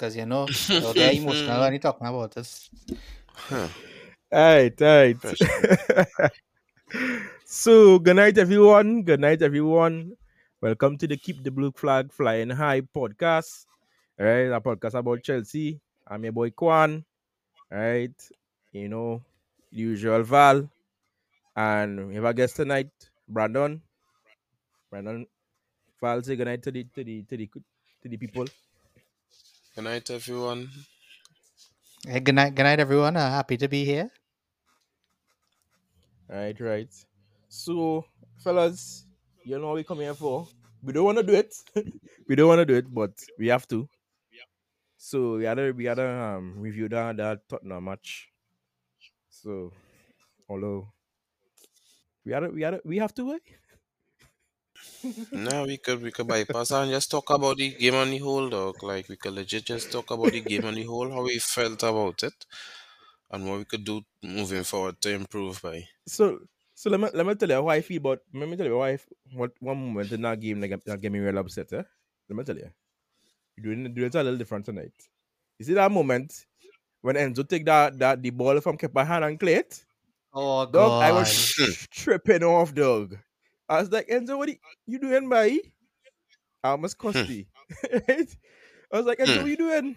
because you know you'll get emotional when you're talking about this. Huh. Alright, alright. so, good night, everyone. Good night, everyone. Welcome to the Keep the Blue Flag Flying High podcast. All right, a podcast about Chelsea. I'm your boy Kwan. All right, you know, usual Val. And we have a guest tonight, Brandon. Brandon, Val, say good night to the, to the, to the, to the people. Good night, everyone. Hey, good night, good night, everyone. Uh, happy to be here. Right, right. So, fellas, you know what we come here for? We don't want to do it. we don't want to do it, but we have to. Yeah. So we gotta we gotta um review that that Tottenham match. So, although we gotta we gotta we have to wait. No, we could we could bypass and just talk about the game on the whole, dog. Like we could legit just talk about the game on the whole, how we felt about it, and what we could do moving forward to improve by. So so let me let me tell you how I feel about let me tell you why what one moment in that game that, that get me real upset, eh? Let me tell you. You doing do it a little different tonight. You see that moment when Enzo take that that the ball from Kepa hand and clear it? Oh Dog, I was God. tripping off, dog. I was like, Enzo, what are you doing, by? Almost Hmm. right? I was like, Enzo, Hmm. what you doing?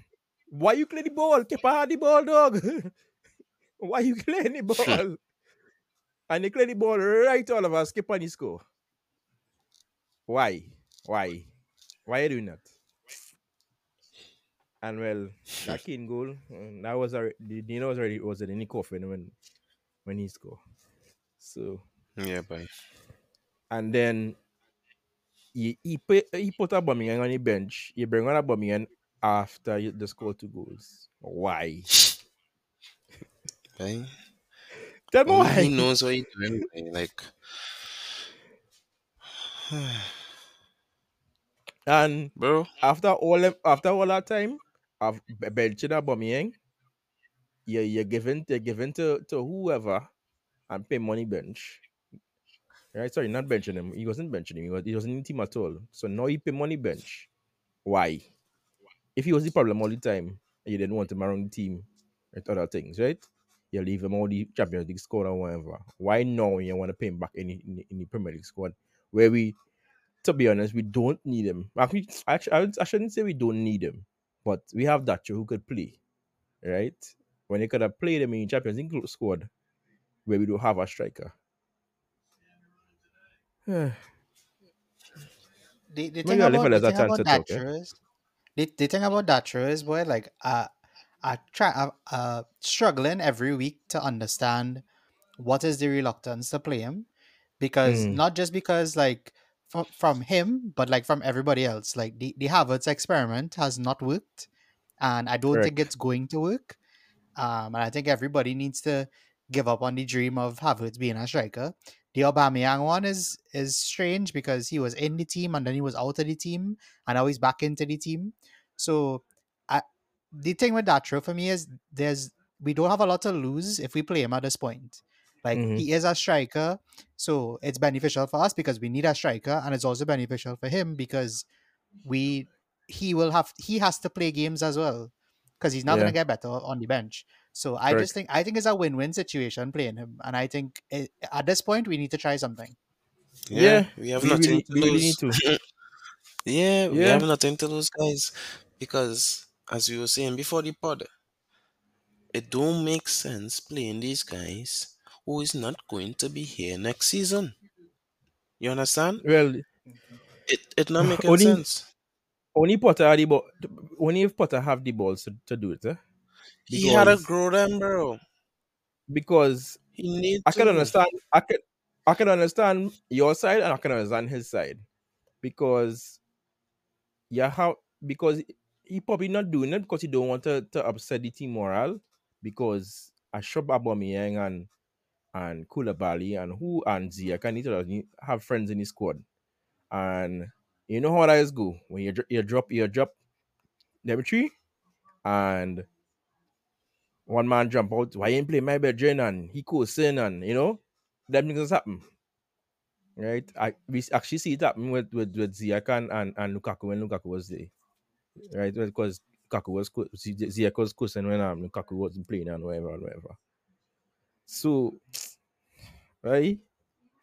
Why you clear the ball? Keep had the ball, dog. Why you clearing the ball? and they clear the ball right all of us, skip on the score. Why? Why? Why are you doing that? And well, that Kane goal, um, that was already, you know, was already was in the coffin when when he scored. So Yeah, bye. And then he he put he put Aubameyang on the bench. He bring on a Aubameyang after you- the score two goals. Why? Bye. Tell me why. he knows what he's doing. Like, And bro, after all after all that time of be- benching Aubameyang, you you're giving you're giving to to whoever and pay money bench. Right? Sorry, not benching him. He wasn't benching him. He, was, he wasn't in the team at all. So now he pay money bench. Why? If he was the problem all the time, and you didn't want him around the team and other things, right? You leave him all the Champions League squad or whatever. Why now you want to pay him back in the, in in the Premier League squad where we, to be honest, we don't need him. Actually, I, I shouldn't say we don't need him, but we have Datro who could play, right? When they could have played him in the Champions League squad where we don't have a striker. The, the thing about, the thing about to talk, eh? Is the, the thing about Datro is boy. Like uh I try uh, uh struggling every week to understand what is the reluctance to play him. Because Mm. not just because like from from him but like from everybody else. Like the the Havertz experiment has not worked and I don't think it's going to work. Um and I think everybody needs to give up on the dream of Havertz being a striker the Aubameyang one is is strange because he was in the team and then he was out of the team and now he's back into the team. So I the thing with Datro for me is there's we don't have a lot to lose if we play him at this point. Like Mhm. he is a striker, so it's beneficial for us because we need a striker, and it's also beneficial for him because we he will have he has to play games as well because he's not Yeah. going to get better on the bench. So I Correct. just think I think it's a win-win situation playing him, and I think it, at this point we need to try something. yeah, Yeah, we have we nothing really, to we really lose. need to. yeah, we Yeah. have nothing to lose, guys. Because as we were saying before the pod, it don't make sense playing these guys who is not going to be here next season. You understand? Well, mm-hmm. It it not making only sense. Only Potter had the ball. Only if Potter have the balls to, to do it, eh? He had to grow them, bro. because He needs. I can understand. I can I can understand your side and I can understand his side because yeah, how because he probably not doing it because he don't want to, to upset the team morale because I shop Aubameyang and and Koulibaly and who and Ziyech and each other have friends in the squad and you know how that is go. When you you drop you drop Dimitri and one man jump out why ain't play my bedroom and he cursing and you know? That things happen. Right? I we actually see it happen with with with Ziyech and, and Lukaku when Lukaku was there. Right? Because Lukaku was co- Ziyech was coaching when um, Lukaku wasn't playing and whatever and whatever. So, right?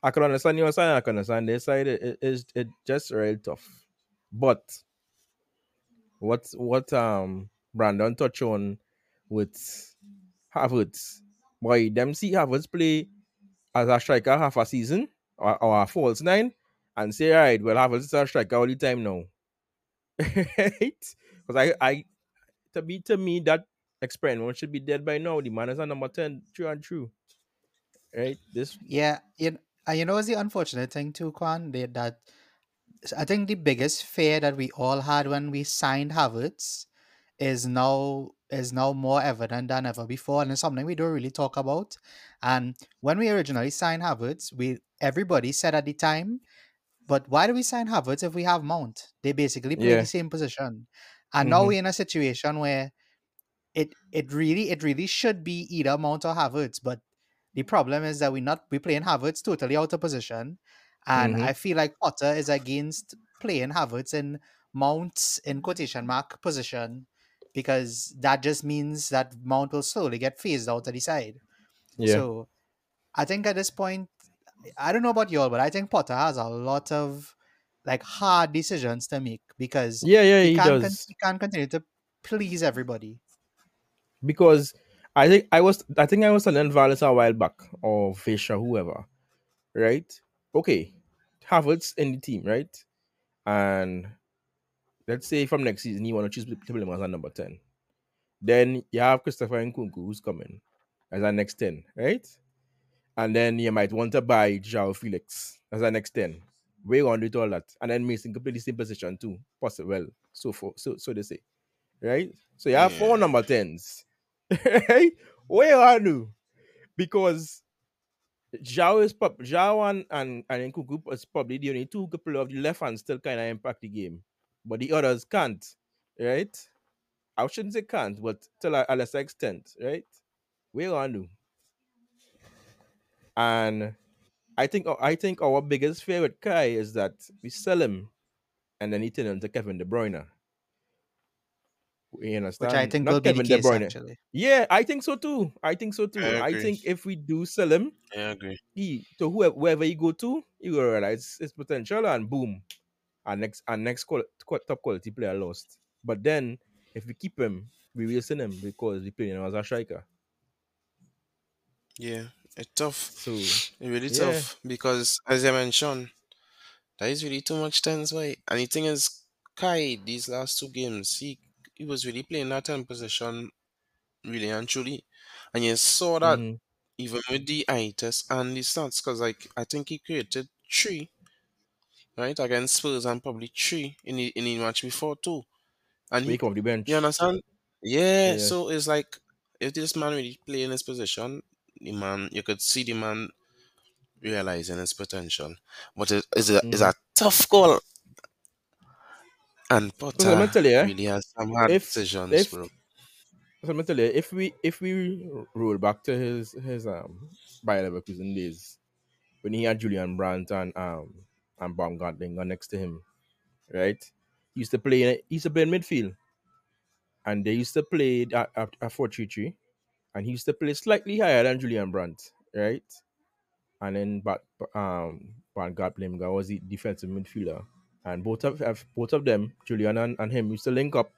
I can understand your side. I can understand their side. It, it, it's it just real tough. But what what um Brandon touch on with Havertz, boy, them see Havertz play as a striker half a season or, or a false nine and say, all right, well, Havertz is a striker all the time now. right? Because I, I, to me, to me, that experiment should be dead by now. The man is a number 10, true and true. Right? This, Yeah, you, and you know what's the unfortunate thing too, Kwan? They, that I think the biggest fear that we all had when we signed Havertz is now is now more evident than ever before, and it's something we don't really talk about. And when we originally signed Havertz, we everybody said at the time, but why do we sign Havertz if we have Mount? They basically play Yeah. the same position, and now Mhm. we're in a situation where it it really it really should be either Mount or Havertz, but the problem is that we're not we're playing Havertz totally out of position, and Mhm. I feel like Potter is against playing Havertz in Mount's in quotation mark position because that just means that Mount will slowly get phased out to the side. yeah. So I think at this point, I don't know about y'all, but I think Potter has a lot of like hard decisions to make because yeah, yeah, he he can't con- does. he can't continue to please everybody. because I think I was I think I was telling Valis a while back or Fisher, whoever, right? Okay, Havertz in the team, right? And let's say from next season you want to choose to play him as a number 10. Then you have Christopher Nkunku who's coming as a next 10, right? And then you might want to buy Joao Felix as a next 10. We're going to do all that. And then Mason could play the same position too. Possible. Well, so for so so they say. Right? So you have four number 10s. right? Where are you? Because Joao is pop Joao and, and, and Nkunku is probably the only two couple of the left hand still kind of impact the game. But the others can't. Right? I shouldn't say can't, but till a, a lesser extent, right? Where are you? And I think I think our biggest fear with Kai is that we sell him and then he turn into Kevin De Bruyne. You understand? which I think Not will be Kevin the De case actually. Yeah, I think so too. I think so too. I I, think if we do sell him, I agree. he to whoever wherever he go to, he will realize his potential and boom, our next our next qual- qu- top quality player lost. But then if we keep him, we will sell him because we play him as a striker. Yeah, it's tough. So It's really Yeah. tough because, as I mentioned, there is really too much tense way. And the thing is, Kai, these last two games, he he was really playing that 10 position really and truly. And you saw that mhm, even with the eye test and the stats, because like I think he created three, right, against Spurs and probably three in the in the match before too. And he off the bench. you understand? Yeah, Yeah. so it's like if this man really play in his position, the man you could see the man realizing his potential. But it is a is Mhm. a tough call. And Because let me Potter tell you, eh, really has some hard if decisions, if bro. so let me tell you, if we if we roll back to his his um Bayer Leverkusen days when he had Julian Brandt and um and Baumgartlinger next to him, right? He used to play in he used to play in midfield, and they used to play at a, a four three three, and he used to play slightly higher than Julian Brandt, right? And then but um Baumgartlinger was the defensive midfielder, and both of both of them, Julian and, and him, used to link up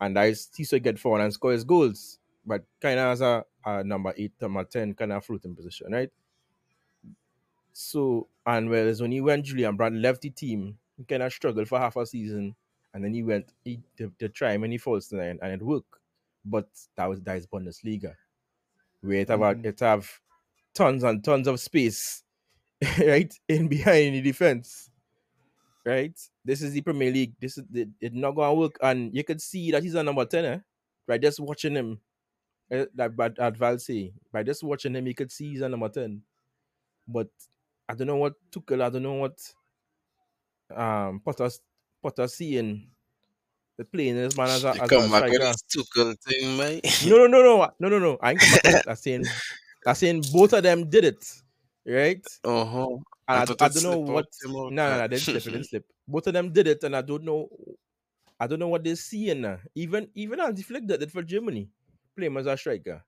and I used he to get forward and score his goals, but kind of as a, a number eight, number ten, kind of floating position, right? So, and whereas when he went, Julian Brandt left the team, he kind of struggled for half a season, and then he went he, to, to try many false nine, and it worked. But that was that is Bundesliga, where it have, a- Mhm. it have tons and tons of space, right, in behind the defense right? This is the Premier League. This is the, it's not gonna work, and you could see that he's a number ten, eh? By just watching him, eh, that but at Valsey, by just watching him, you could see he's a number ten. But I don't know what Tuchel, I don't know what um Potter Potter seeing the playing this man as a, as a come back with. Tuchel thing, mate. No, no, no, no, no, no, no. I ain't come back. I'm saying, I'm saying both of them did it, right? Uh-huh. And I I, I don't know what. No, no, no, man. didn't slip. Didn't slip. Both of them did it, and I don't know I don't know what they're seeing now. Even even Hansi Flick did it for Germany, play as a striker.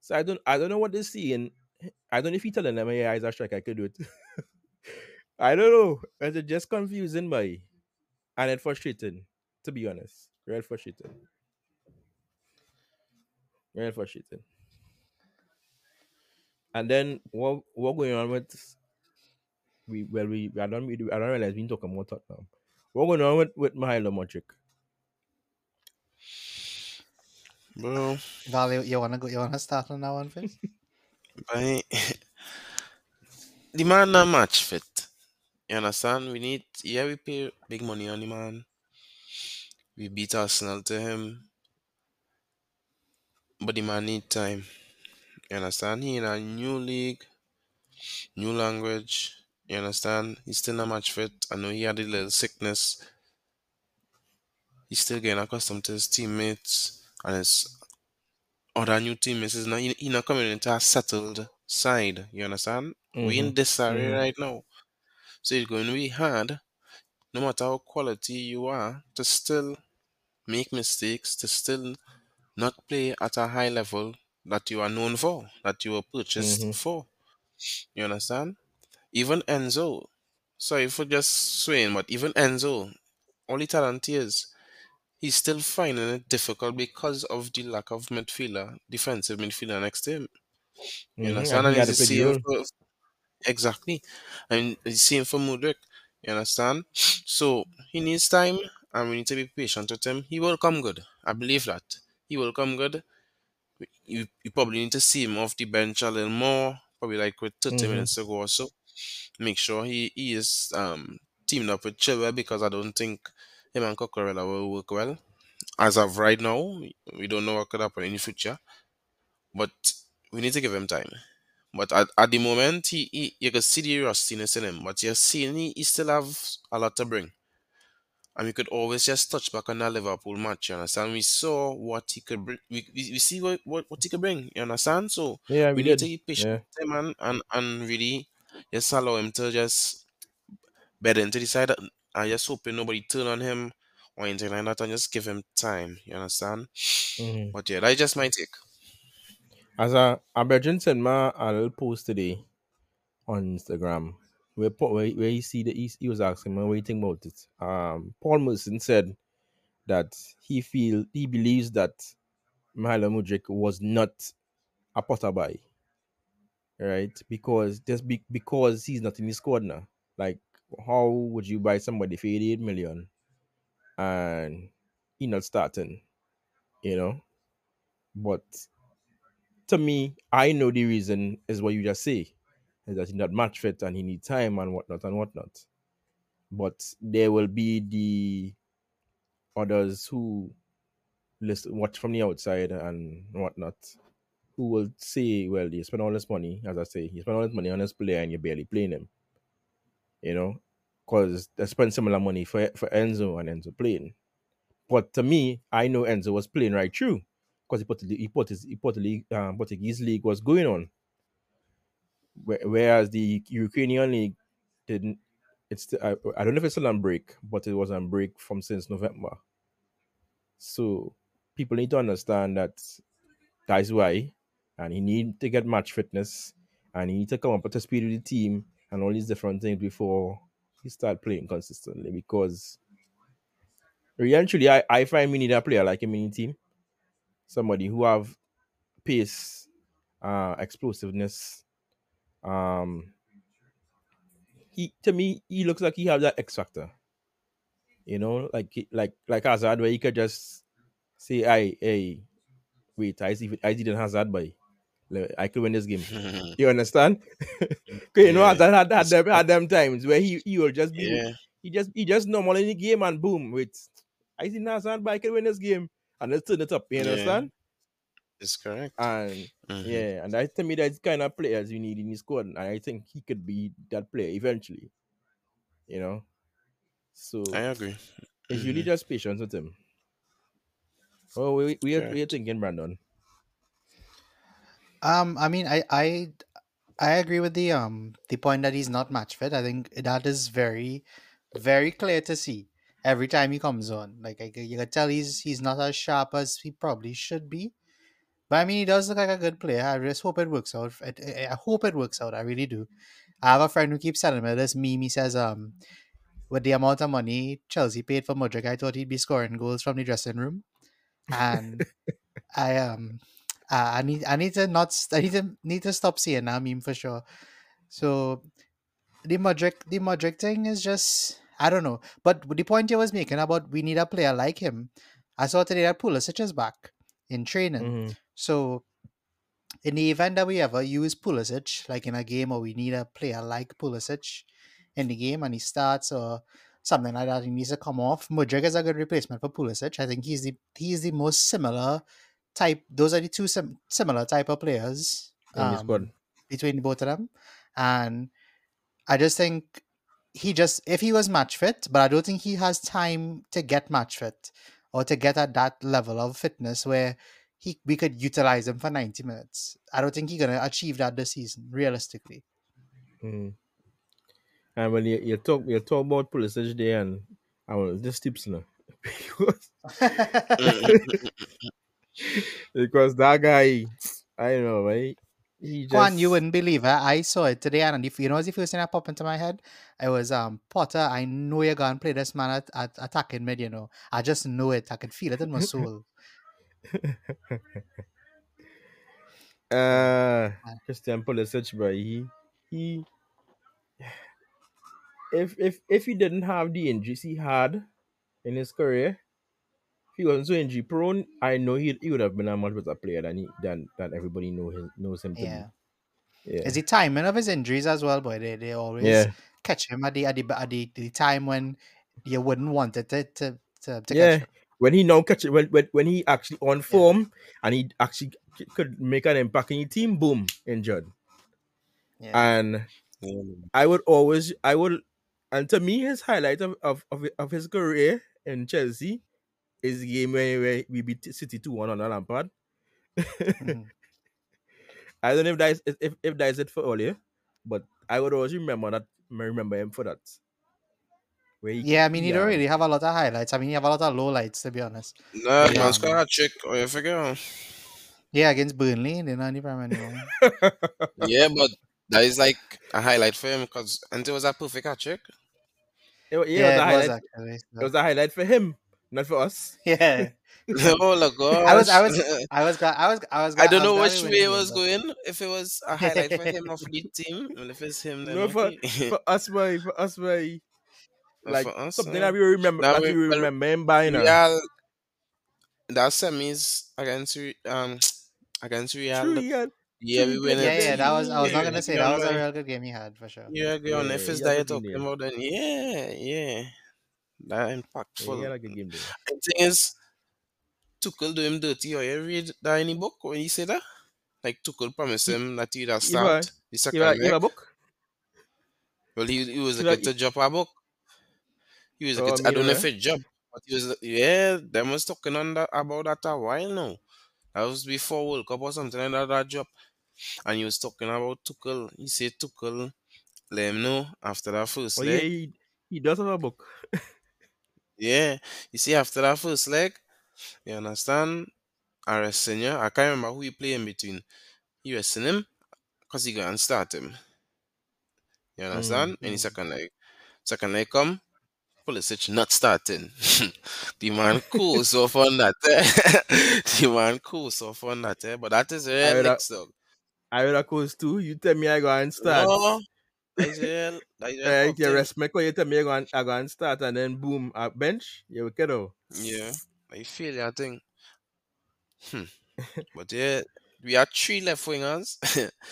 So I don't I don't know what they're seeing. I don't know if he telling them, yeah, he's a striker, I could do it. I don't know. It's just confusing by and it's frustrating, to be honest. Real frustrating. Real frustrating. And then what what going on with we well we I don't we, I don't realize we been talking about Tottenham. What going on with with Milo Mudryk? Bro, Val, you, you wanna go? You wanna start on that one first? I, the man not match fit. You understand? We need yeah, we pay big money on the man. We beat Arsenal to him. But the man need time. You understand? He in a new league, new language. You understand? He's still not much fit. I know he had a little sickness. He's still getting accustomed to his teammates and his other new teammates. He's not, he, he not coming into a settled side. You understand? We're in Mhm, disarray mhm. right now. So it's going to be hard, no matter how quality you are, to still make mistakes, to still not play at a high level that you are known for, that you were purchased Mhm. for. You understand? Even Enzo, sorry for just swaying, but even Enzo, only talent he is, he's still finding it difficult because of the lack of midfielder, defensive midfielder next to him. You Mhm, understand? And And it's the to play the same for exactly, and the same for Mudryk. You understand? So he needs time, and we need to be patient with him. He will come good. I believe that he will come good. You, you probably need to see him off the bench a little more, probably like with 30 Mhm. minutes ago or so. Make sure he, he is um teamed up with Chilwell because I don't think him and Cucurella will work well. As of right now, we- we don't know what could happen in the future, but we need to give him time. But at, at the moment, he, he you can see the rustiness in him, but you're seeing he, he still have a lot to bring. And we could always just touch back on that Liverpool match, you understand? We saw what he could bring. We, we, we see what, what, what he could bring, you understand? So Yeah, we we need to be patient Yeah. him and, and, really just allow him to just bed into the side I just hoping nobody turn on him or anything like that and just give him time, you understand? Mhm. But yeah, that's just my take. As a Abergin sent me a little post today on Instagram where where, he see that he, he was asking me what you think about it. Um, Paul Merson said that he feel he believes that Milo Mudryk was not a Potter buy, right? Because just be, because he's not in his squad now. Like, how would you buy somebody for 88 million and he not starting? You know, but to me, I know the reason is what you just say, is that he's not match fit and he need time and whatnot and whatnot. But there will be the others who listen, watch from the outside and whatnot, who will say, well, you spend all this money, as I say, you spend all this money on this player and you're barely playing him. You know, because they spend similar money for for Enzo and Enzo playing. But to me, I know Enzo was playing right through because he put he put his he put the league um, Portuguese league was going on, whereas the Ukrainian league didn't. It's I, I don't know if it's still on break, but it was on break from since November. So people need to understand that that's why, and he need to get match fitness, and he need to come up to speed with the team and all these different things before he start playing consistently. Because eventually, I, I find we need a player like in the team, somebody who have pace, uh, explosiveness. Um, he to me he looks like he have that X factor. You know, like like like Hazard, where he could just say, "I hey, wait, I see I didn't Hazard by, I could win this game." You understand? you know, Yeah, Hazard had, had them had them times where he he will just be yeah, he just he just normal in the game and boom, wait, I see Hazard, but I can win this game, and let's turn it up. You yeah, understand? It's correct. And Mhm. yeah, and I to me that's kind of players you need in the squad, and I think he could be that player eventually. You know, so I agree. If really Mhm. just patience with him. Oh, we we are, we are thinking, Brandon. Um, I mean, I, I, I agree with the um the point that he's not match fit. I think that is very, very clear to see. every time he comes on. Like I, you can tell he's he's not as sharp as he probably should be. But I mean, he does look like a good player. I just hope it works out. I, I, hope it works out. I really do. I have a friend who keeps telling me this meme. He says, um, with the amount of money Chelsea paid for Mudryk, I thought he'd be scoring goals from the dressing room. And I um I need I need to not I need to need to stop seeing that meme for sure. So the Mudryk the Mudryk thing is just I don't know. But the point I was making about we need a player like him, I saw today that Pulisic is back in training. Mhm. So in the event that we ever use Pulisic, like in a game or we need a player like Pulisic in the game and he starts or something like that, he needs to come off. Mudryk is a good replacement for Pulisic. I think he's the he's the most similar type. Those are the two sim- similar type of players um, between both of them, and I just think he just if he was match fit, but I don't think he has time to get match fit or to get at that level of fitness where he we could utilize him for 90 minutes. I don't think he's gonna achieve that this season, realistically. Mhm. And when you, you talk you talk about Pulisic there and I will just tips now. because, Mm. because that guy I don't know, right? He just Juan, you wouldn't believe it. I saw it today, and if you know, the first thing that popped into my head, it was um Potter. I know you're gonna play this man at, at attacking mid. You know, I just know it. I can feel it in my soul. uh Christian Pulisic, bro. He he if if if he didn't have the injuries he had in his career, if he wasn't so injury prone, I know he he would have been a much better player than he than than everybody know him knows him to Yeah. be. Yeah. Is the timing of his injuries as well, boy? They they always Yeah. catch him at the at the at the, the time when you wouldn't want it to to, to, to Yeah. When he now catch it when, when when he actually on form and he actually could make an impact in the team, boom, injured. Yeah. And Yeah. I would always I would and to me his highlight of of, of, his career in Chelsea is the game where, we beat City 2 1 on Lampard. Mhm. I don't know if that is if, if that is it for all but I would always remember that remember him for that. Where he, Yeah, I mean, he, you don't um, really have a lot of highlights. I mean, you have a lot of lowlights, to be honest. Nah, Yeah. man score a trick or you figure. Yeah, against Burnley, they're not in the Premier anymore. Yeah, but that is like a highlight for him because until it was a perfect hat trick. yeah, yeah, it was a it was highlight. actually. It was a highlight for him, not for us. Yeah, oh my god! I was, I was, I was, glad, I was, I was. I don't know was which way it was though. going. If it was a highlight for him of the team, and if it's him, then No, for, okay. for us, boy, for us, boy. But Like for us, something uh, that we remember, now that we- we well, remember him buying. uh, Real, that semis against Re- um against Real. True, yeah. yeah, we win played Yeah, it. yeah, that was. I was not gonna say that was a real good game he had for sure. Yeah, agree on Yeah, if it's he that had you're a good talking game. about, then yeah, yeah, that Yeah, impactful. he had a good game. The thing is, Tuchel do him dirty. Or you read that in the book when he said that? Like Tuchel promised He- him that he'd have he have a- start the second You have, you a book? Well, he, he was he looking have- to drop a book. He was to, I don't know if maybe. it dropped, but he was yeah. Them was talking on that about that a while now. That was before World Cup or something like that. That dropped, and he was talking about Tuchel. He said Tuchel let him know after that first Oh, leg. yeah, he, he does have a book. Yeah, you see, after that first leg, you understand? You. I can't remember who he played in between. He resting him because he gonna start him. You understand? In the mm. second leg. Second leg come, Pulisic not starting. the man cool so on that. Eh? the man cool so on that. Eh? But that is real next dog. I have course too. You tell me I go and start. No, that is real. That is real. Right, you captain. me you tell me I go and, I go and start and then boom, at bench, you will get out. Yeah, I feel that thing. Hmm. but yeah, we have three left wingers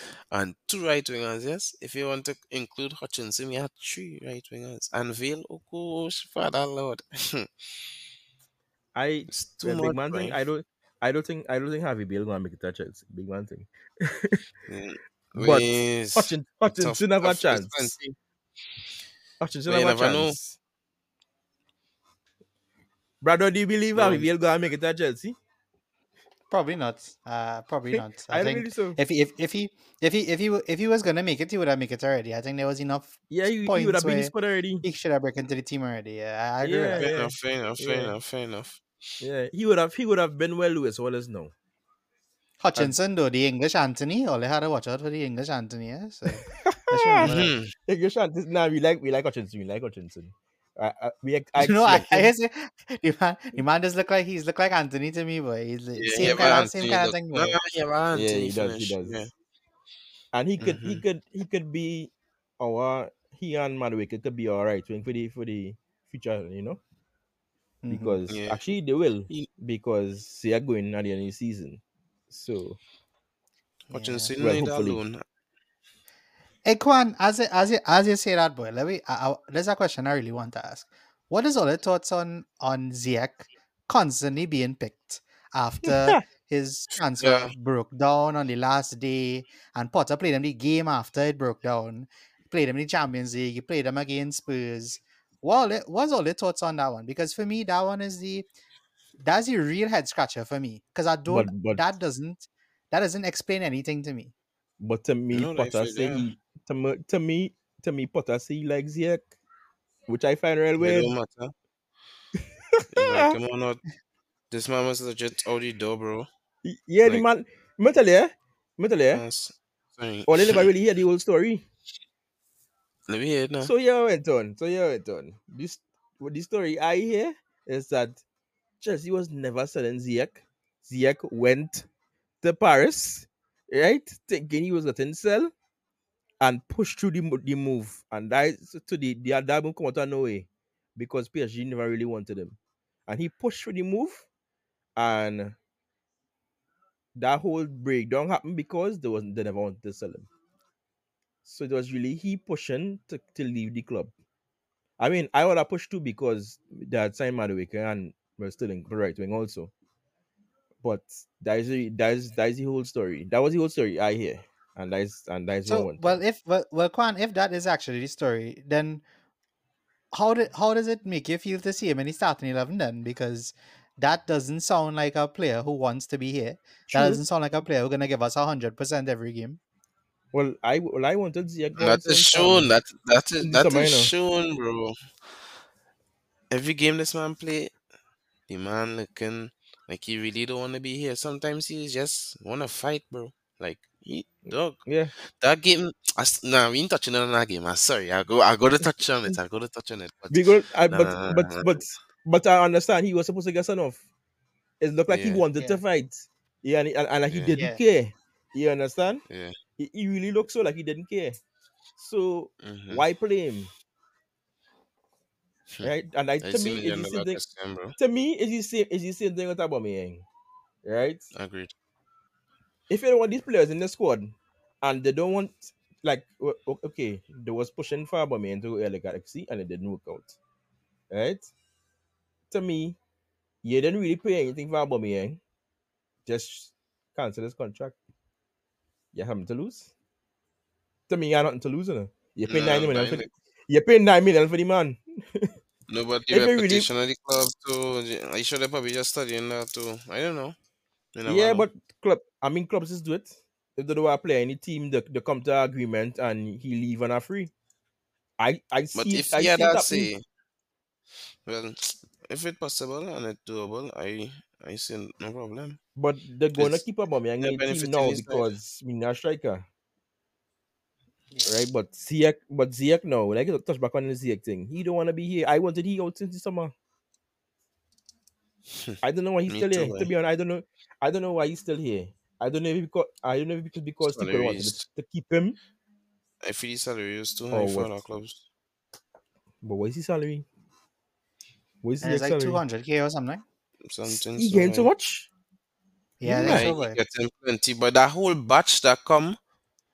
and two right wingers. Yes, if you want to include Hutchinson, we have three right wingers and Vale. Oh gosh, Father Lord, I it's too much. big man thing. I don't I don't think I don't think Harvey Vale gonna make it a chance. Big man thing. Mm, But ways, Hutchin, tough- Hutchinson have a chance. Hutchinson have a never know. chance. Brother, do you believe Harvey Vale gonna make it a Chelsea? Probably not. Uh, probably not. I, I think really so. if he if, if he if he if he if he was gonna make it, he would have make it already. I think there was enough Yeah, he, points you would have been in where the squad already. he should have broken into the team already. Yeah, I, I agree Yeah, with that. Fair yeah. enough, fair enough, fair Yeah. enough, fair enough. Yeah, he would have he would have been well Lewis Wallace now. Hutchinson though, the English Antony, all they had to watch out for the English Antony. Yeah, so let's remember that. Mhm. English Hutchinson. Nah, we like we like Hutchinson. We like Hutchinson. I, I, we I you know, I, expect I guess the man, the man does look like he's look like Antony to me, but He's the Yeah, same yeah, kind of same Antony kind of thing, Nah, boy. yeah, but yeah, he does. He does. Yeah. and he could he Mhm. could he could be our he and Madueke could be all right for the for the future, you know, Mhm. because Yeah. actually they will He- because they are going at the end of the season. So Hutchinson Well, need hopefully. alone. Hey, Kwan, as you, as you, as you say that, boy, let me. I, I, there's a question I really want to ask. What is all your thoughts on on Ziyech constantly being picked after his transfer Yeah. broke down on the last day, and Potter played him the game after it broke down. Played him in the Champions League. He played him against Spurs. What all- what's all your thoughts on that one? Because for me, that one is the that's the real head scratcher for me. Because I don't but but that doesn't that doesn't explain anything to me. but to me know, Potter for say them- he to me to me to me he likes Ziyech, which I find real weird. It don't matter. Like him or not. This man was legit out the door, bro. Yeah, the man. Me tell you, me tell you. Yes. Or oh, they never really hear the whole story. Let me hear it now. So yeah, went on. So yeah, went on. This what the story I hear is that Chelsea was never selling Ziyech. Ziyech went to Paris, right? Thinking he was getting sell and push through the, the move. And that is to the the that move come out of nowhere because PSG never really wanted him. And he pushed through the move and that whole breakdown happened because there was they never wanted to sell him. So it was really he pushing to, to leave the club. I mean, I would have pushed too because they had signed Madueke and we're still in the right wing also. But that is the, that is that is the whole story. That was the whole story I hear, and that is and that is So one. well, if well, well, Kwan, if that is actually the story, then how did how does it make you feel to see him in the starting eleven then? Because that doesn't sound like a player who wants to be here. True. That doesn't sound like a player who's gonna give us hundred percent every game. Well, I well I wanted Ziyech. That once is and, shown. That that is in that summer, is you know. shown, bro. Every game this man play, the man looking like he really don't want to be here. Sometimes he just want to fight, bro. Like he dog. Yeah, That game, I, s- nah, we ain't touching on that game. I'm sorry. I go, I got to touch on it. I got to touch on it. But because I, Nah, but nah, but nah, nah. but but I understand he was supposed to get sent off. It looked like he wanted Yeah. to fight. Yeah, and, and, and like he Yeah. didn't Yeah. care. You understand? yeah, He, he really looked so like he didn't care. So mhm. why play him? Hmm. Right? And I, I to me, what you're it's the same about thing. to say, bro. To me, it's the same. It's the same thing with Aubameyang. Right? Agreed. If you don't want these players in the squad, and they don't want like okay, they was pushing for Aubameyang to LA Galaxy, and it didn't work out. Right? To me, you didn't really pay anything for Aubameyang. Just cancel this contract. You have nothing to lose. To me, you have nothing to lose. You, you pay Nah, nine million for the, you pay nine million for the man. No, but If the you really- reputation of the club too. I should have probably just studying that too. I don't know. Yeah, know. but club. I mean, clubs just do it. If they don't want to play any team, they, they come to agreement and he leave on a free. I I see. But if I yeah, see that's happening. it. Well, if it's possible and it's doable, I I see no problem. But they're gonna It's- keep Aubameyang they're in the team benefiting now his side. because we're not striker, right? But Ziyech, but Ziyech now, like to touch back on the Ziyech thing. He don't want to be here. I wanted he out since the summer. I don't know why he's Me still too, here. To eh. be honest, I don't know. I don't know why he's still here. I don't know if because I don't know if because because people wanted to, to keep him. I feel the salary is too Or high for our clubs. But what is his salary? What is And his it's like two salary? hundred k or something. Something He so getting so much. Yeah, I Yeah, think Aye, so, he boy. getting plenty, but that whole batch that come,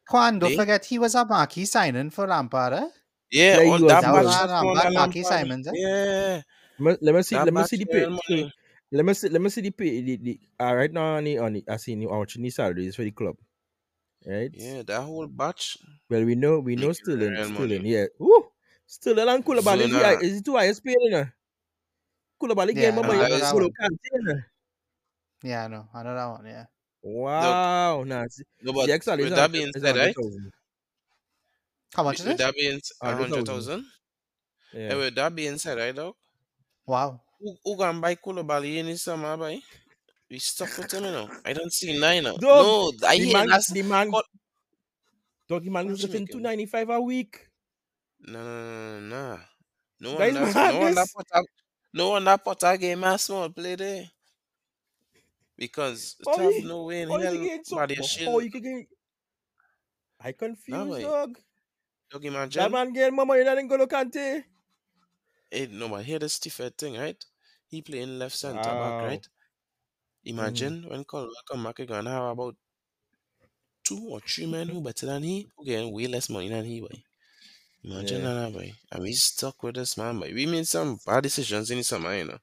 Kwan, don't They- forget he was a marquee signing for Lampard. Eh? yeah, Yeah, he all was, that he batch was. that That come was under Marquis Lampard. Simons, eh? Yeah, Let me, let me see. that Let me batch see the real pay. money. Let me see. Let me see the pay. The, the, uh, right now, on the, on the, I see the watching the salaries for the club. Right. Yeah, that whole batch. Well, we know we know Make Sterling. real Sterling. money. Yeah. Woo. Sterling and Koulibaly is, the, Zona. high- is the two highest paid. You know. Koulibaly Yeah, game, I but know you that Golo one. Kante. You know. Yeah, I know. I know that one. Yeah. Wow. Nah, see, No, see, but XL is with that hundred- being is said, right? How much With, is with it? that being a 100,000. hundred thousand. Yeah. And with that being said, right, dog? Wow. Who, who gonna buy Koulibaly in this summer, boy? Eh? We stuck with him, you know. I don't see nine. now. Dog, No, I the hear man, that's the man, What- doggy man is you getting two ninety five a week. no, no, no, no, no. One, that's, man, no one that put up, no one that put a game a small play there. Because Oh, no way in you hell, can get so? shield. you can get? I confused, boy. dog. Dog That man get more money than N'Golo Kante. Hey, no, hear the Stifford thing, right? He playing left center Wow. Mm-hmm. back, right? Imagine when Chilwell come back, he gonna have about two or three men who better than he, who getting way less money than he, boy. Imagine Yeah. that, boy. And we stuck with this man, boy. We made some bad decisions in the summer, you know.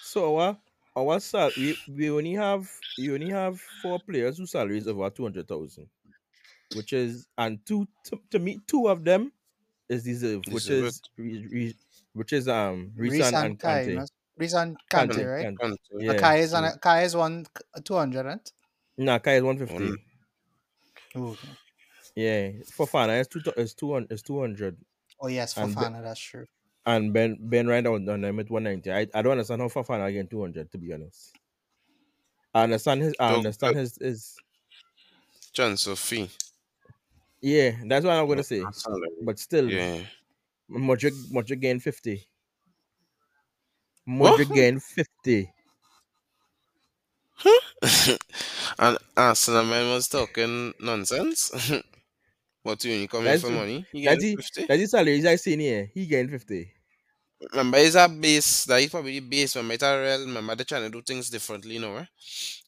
So our our sal we, we only have we only have four players whose salaries over two hundred thousand, which is and two to, to me two of them is deserved, which is re, re, which is um Rizan Reece and and Kai. Kante. Must- Reece and Kante, Kante, right? Kante. Kante. Yeah. But Kai is on a, Kai is one two hundred, right? Nah, Kai is one fifty. One- Ooh, okay. Yeah, Fofana is two is two hundred is two hundred, Oh yes, And the- Fofana, that's true. and Ben Ben right on on them at one ninety. I, I don't understand how Fofana again two hundred to be honest. I understand his I Dog, understand uh, his his Chance of fee. yeah. That's what I'm gonna say. But still, Yeah. Mudryk Mudryk gained fifty. Mudryk gained fifty. and Arsenal man was talking nonsense. what you you coming That's- for money? He That's getting the 50? that's the salaries I seen here. He gained fifty. Remember, it's a base. That is probably the base. Remember, it's a real. Remember, they're trying to do things differently, you know, right?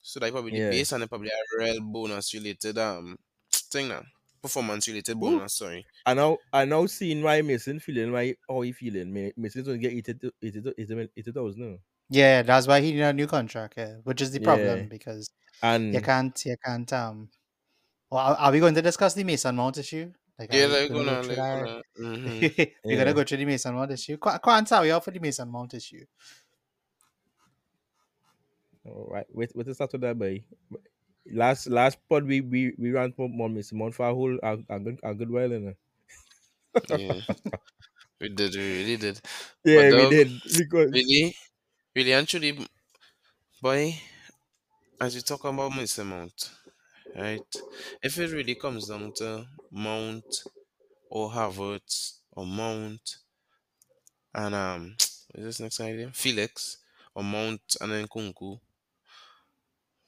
So that probably Yeah. the base and probably a real bonus related um thing now. Performance related Ooh. bonus, sorry. I now I now seeing why Mason feeling why how he feeling. Ma- Mason's gonna get 80 to- 80 to- 80 mil- 80,000 now. Yeah, that's why he need a new contract. Yeah, which is the problem Yeah. because And you can't, you can't. Um, well, are, are we going to discuss the Mason Mount issue? Like, are Yeah, we like gonna gonna, go like through that? gonna. mhm. We're Yeah. gonna go through the Mason Mount issue. Qu- Quanta, we out for the Mason Mount issue. all right, wait wait to start with that boy. Last last pod we we, we ran for more Mason Mount for a whole a, a good a good while in yeah. We did, we really did. Yeah, we dog, did because Really, really, and truly, boy, as you talk about Mason Mount, right? If it really comes down to Mount or Havertz or Mount and um, is this next idea? Felix or Mount and then Kunku.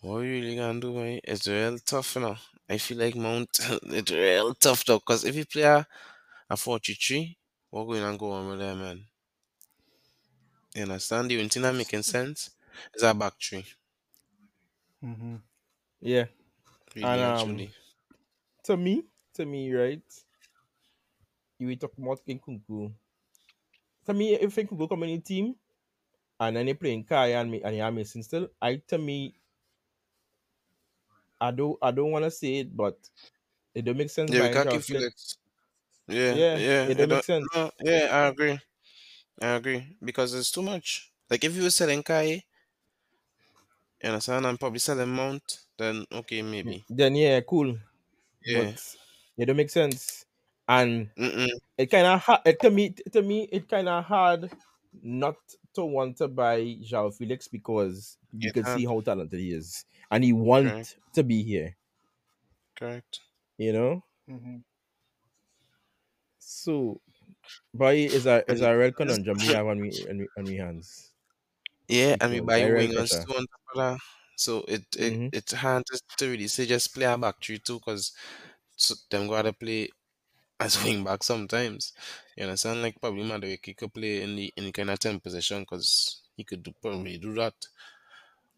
What you really gonna do, boy? It's real tough, you know. I feel like Mount, it's real tough though, cause if you play a, a 43, what going to go on with that, man? You understand? The only thing that making sense is a back three. hmm yeah. Really, And, um, actually. To me, to me, right? You we talk about King Kunku. To me, if King Kunku come in the team and then they playing Kai and me and you Mason still, I to me I don't I don't wanna say it, but it don't make sense. Yeah, we can't keep Felix. Yeah, Yeah, yeah. it don't make sense. No, yeah, I agree. I agree. Because it's too much. Like if you were selling Kai, you understand, and probably selling Mount, then okay, mm, maybe. Then yeah, cool. Yeah. But it don't make sense. And Mm-mm. it kind of hard. It, to me, to me, it kind of hard not to want to buy Joao Felix because you You can see how talented he is, and he want Okay. to be here. Correct. You know, hmm so boy is a is a real It's- conundrum we have on we on on we hands. Yeah, and we buy wingers too on top of that. So it it Mhm. it's hard to, to really say just play a back three too, because so them gotta play as wing back sometimes. You understand? Like probably Madueke could play in the in kind of ten position because he could do, probably do that.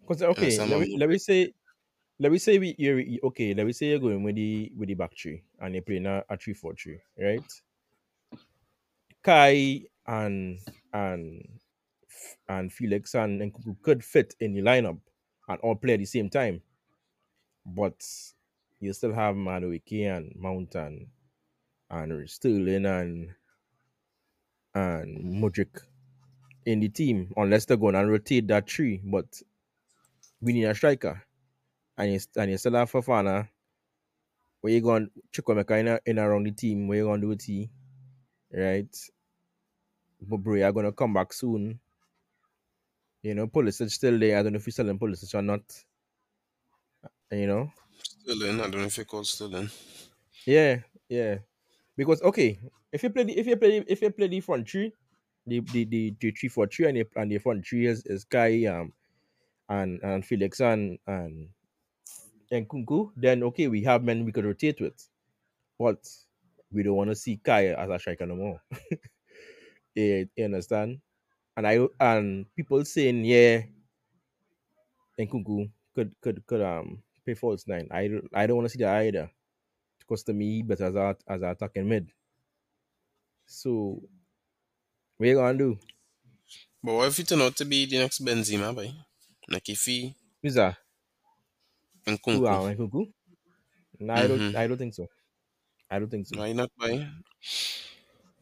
Cause okay, let me let me say, let me say we you're you- okay. Let me say you're going with the with the back three and you're playing a, a three four three, right? Kai and and and Felix and, and could fit in the lineup and all play at the same time, but you still have Madueke and Mount and and Sterling and and Mudryk in the team unless they're going to rotate that tree. But we need a striker, and you and you still have Fofana. Where you going Chukwuemeka in, a, in around the team? Where you gonna do with he? Right. But bro, you're gonna come back soon. You know, Pulisic still there. I don't know if he's still in Pulisic or not. You know. Still in. I don't know if you call still in. Yeah, yeah. Because okay, if you play the if you play if you play the front three, the the the, the three four three and the and the front three is, is Kai um and and Felix and and and Kunku, then okay, we have men we could rotate with. But we don't want to see Kai as a striker no more. you, you understand? And I and people saying, yeah, Nkunku could could could um play false nine. I I don't want to see that either. To me, but as a as a attacking mid. So what you gonna do? But what if it turn out to be the next Benzema, boy? Like if he Who's that? and Who Kunku, Nkunku? No, I don't Mhm. I don't think so. I don't think so. why not, boy?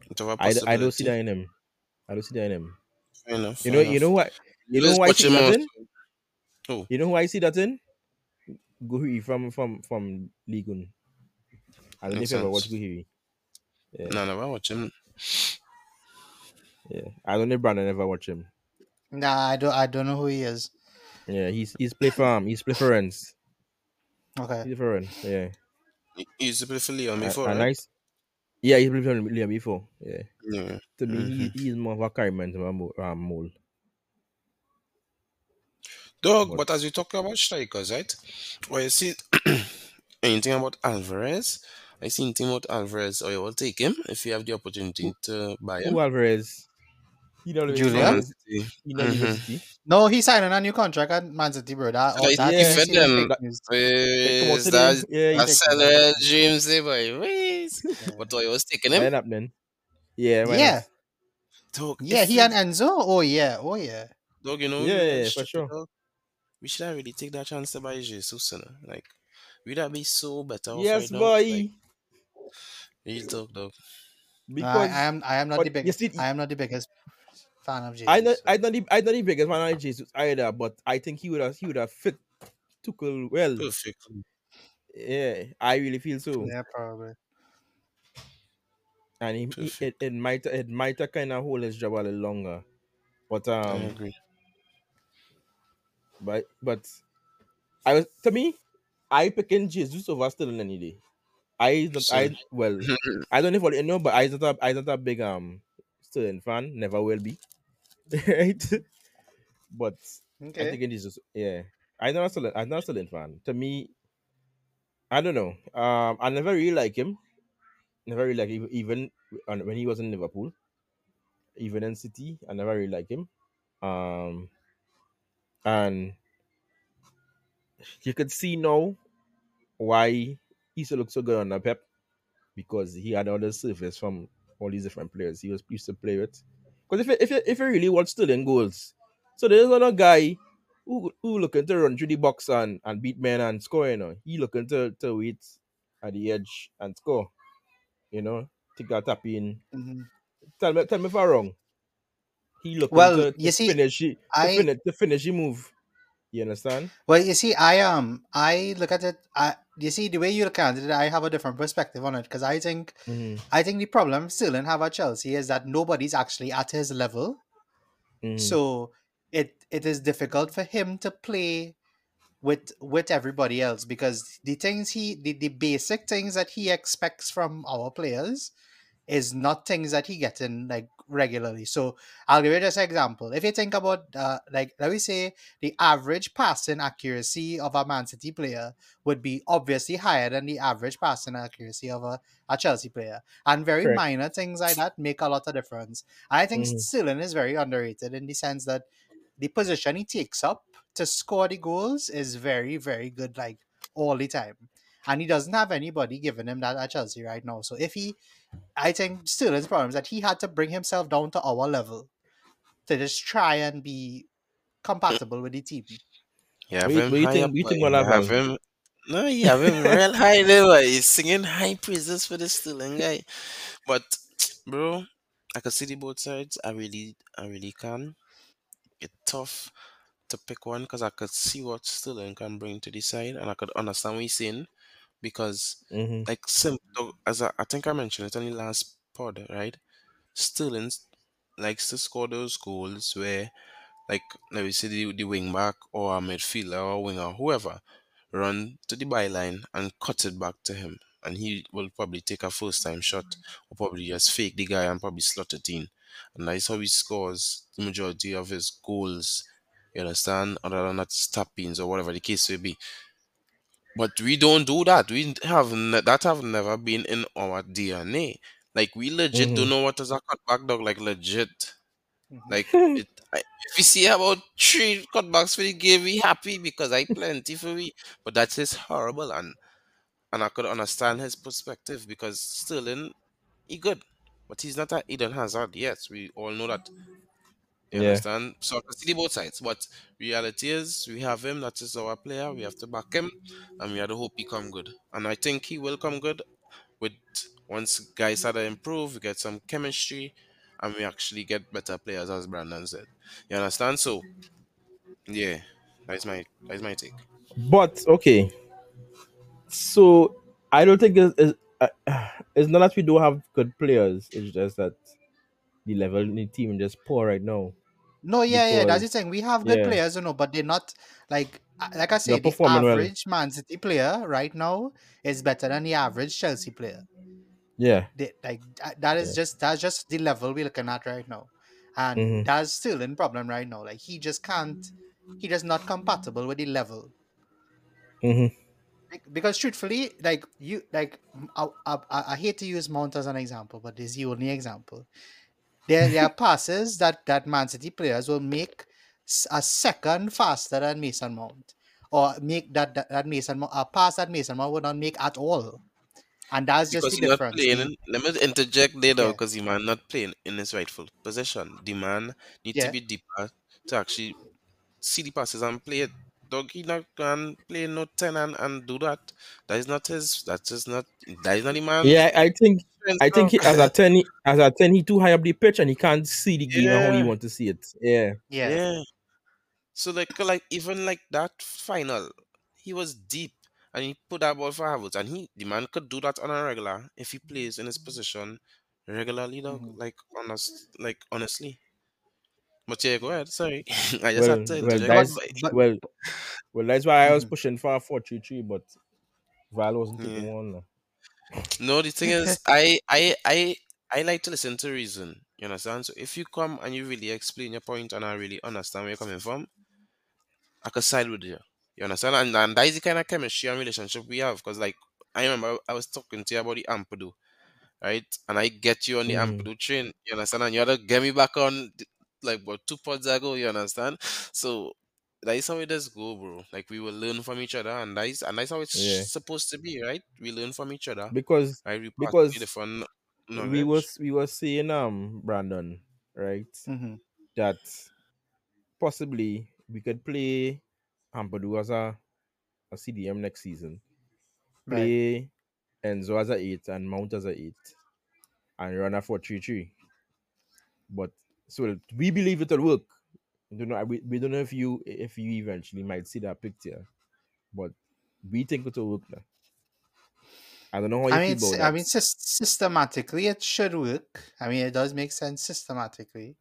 It have a I, don't see that in him. I don't see that in him. Fair enough. You know, you enough. know what? You know Let's why I see that in? Oh. You know who I see that in? Gouiri from from from Ligun. I don't know if Makes you ever sense. watch Gouiri. Yeah, No, never watch him. yeah. I don't know if Brandon ever watch him. Nah, I don't. I don't know who he is. Yeah, he's he's play for um, he's play for Rennes. Okay. He's for Rennes. Yeah, He he used to play for Lyon a, before, a right? nice. Yeah, he's played for Lyon before. Yeah, Yeah. to me, Mhm. he, he's more of a Caribbean than a Mo- um, mole. Dog, But- but as you talk about strikers, right? Well, you see anything about Alvarez? I see anything about Alvarez, or you will take him if you have the opportunity to buy him. Who Alvarez? He not leaving Julia? From City. Man City. He not leaving City. No, he's signing a new contract at Man City, bro. That, Yeah, that he is fed them. fake news. They Is that Yeah, he a take- seller dreams, eh, boy? Ways. But I was taking Why him. not then? Yeah, why Yeah, not? Dog, yeah, he and Enzo. Oh yeah, oh yeah. Dog, you know, Yeah, we yeah, for sure. dog. We should have really take that chance to buy Jesus, you know? Like, would that be so better off Yes, right now? boy. Like, real talk, dog. No, because I, I am. I am not the biggest. see- I am not the biggest fan of Jesus. I not so- I not the I not the biggest fan of Jesus either, but I think he would have he would have fit Tuchel well. Perfect. Yeah, I really feel so. Yeah, probably. And he, he- it, it might it might have kind of hold his job a little longer. But um. I agree. but but I was to me, I picking Jesus over Sterling any day. I not I well I don't know if you know, but I not a I not a big um student fan, never will be. right? But okay. I think it is just yeah. I'm not still I'm not Sterling fan. To me, I don't know. Um, I never really like him. Never really like him, even when he was in Liverpool, even in City. I never really like him. Um, and you could see now why he still looks so good on the Pep because he had all the surface from all these different players he was used to play with. Because if you, if you, if you really watch Sterling goals, so there's another guy who who looking to run through the box and, and beat men and score, you know. He looking to, to wait at the edge and score. You know, take that tap in. Mhm. Tell me tell me if I'm wrong. He looking Well, to, to you see, finish it- to I- finish to finish the move. You understand? Well, you see, I um, I look at it. I you see the way you look at it. I have a different perspective on it because I think Mhm, I think the problem Sterling have at Chelsea is that nobody's actually at his level. mhm. So it it is difficult for him to play with with everybody else because the things he the, the basic things that he expects from our players is not things that he gets in like regularly. So I'll give you just an example. If you think about uh like let me say the average passing accuracy of a Man City player would be obviously higher than the average passing accuracy of a, a Chelsea player. And very Correct. minor things like that make a lot of difference. I think. Sterling is very underrated in the sense that the position he takes up to score the goals is very, very good, like all the time. And he doesn't have anybody giving him that at Chelsea right now. So if he, I think Sterling's problem is that he had to bring himself down to our level to just try and be compatible with the team. Yeah, have What you- him you think- up, what you think You about that, have him. No, you have him real high level. He's singing high praises for the Sterling guy. But, bro, I can see the both sides. I really, I really can. It's tough to pick one because I could see what Sterling can bring to the side and I could understand what he's saying because Mm-hmm. like simple as I, I think I mentioned it on the last pod, right? Sterling likes to score those goals where like let me say the, the wing back or a midfielder or winger, whoever, run to the byline and cut it back to him. And he will probably take a first time shot or probably just fake the guy and probably slot it in. And that's how he scores the majority of his goals. You understand? Other than that tappings or whatever the case may be. But we don't do that. We have ne- that have never been in our DNA. Like we legit don't know what is a cutback dog. Like legit. Mhm. Like it, I, if we see about three cutbacks for the game, we happy because I plenty for we. But that is horrible, and and I could understand his perspective because Sterling, he good, but he's not a Eden Hazard. Yes, we all know that. You Yeah. understand? So I can see both sides, but reality is we have him. That is our player. We have to back him, and we have to hope he come good. And I think he will come good. With once guys start to improve, we get some chemistry, and we actually get better players, as Brandon said. You understand? So, yeah, that's my that's my take. But okay, so I don't think it's, it's, uh, it's not that we don't have good players. It's just that the level in the team is just poor right now. No, yeah, yeah, that's the thing. We have good yeah. players, you know, but they're not like uh, like I say, They're the performing well. average Man City player right now is better than the average Chelsea player. Yeah, They, like that is Yeah. just that's just the level we're looking at right now, and Mhm. that's Sterling problem right now. Like he just can't, he just not compatible with the level. hmm Like, because truthfully, like you, like I, I hate to use Mount as an example, but this is the only example. There, there are passes that that Man City players will make a second faster than Mason Mount, or make that that, that Mason Mount a pass that Mason Mount would not make at all, and that's just Because the difference. playing. Let me interject there though, Yeah. because the man not playing in his rightful position. The man needs Yeah. to be deeper to actually see the passes and play it. Dog, he not can play no ten and, and do that. That is not his. That is not. That is not the man. yeah. I think I think he, as a ten, he, as a ten, he too high up the pitch and he can't see the game and how he want to see it. Yeah, yeah, Yeah. So like like even like that final, he was deep and he put that ball for Havertz and he the man could do that on a regular if he plays in his position regularly dog. Mhm. Like honest like honestly. But yeah, go ahead. Sorry. I just well, had to well, that's well, well, that's why I was Mhm. pushing for a four three three, but Val wasn't taking Yeah. one. No, the thing is, I, I, I, I like to listen to reason. You understand? So if you come and you really explain your point and I really understand where you're coming from, I can side with you. You understand? And, and that is the kind of chemistry and relationship we have. Because like I remember I was talking to you about the Ampadu, right? And I get you on the. Ampadu train. You understand? And you had to get me back on like what two pods ago. You understand? So that is how it does go, bro. Like we will learn from each other, and that is and that's how it's Yeah. supposed to be, right? We learn from each other. Because I repass because the different we knowledge. was we were saying um Brandon right Mhm. that possibly we could play Ampadu as a, a CDM next season, right. play Enzo as a eight and Mount as a eight, and run a four three three. But so we believe it'll work. We don't know. We, we don't know if you if you eventually might see that picture, but we think it'll work. Now. I don't know how you I mean, feel about I mean, sys- systematically, it should work. I mean, it does make sense systematically.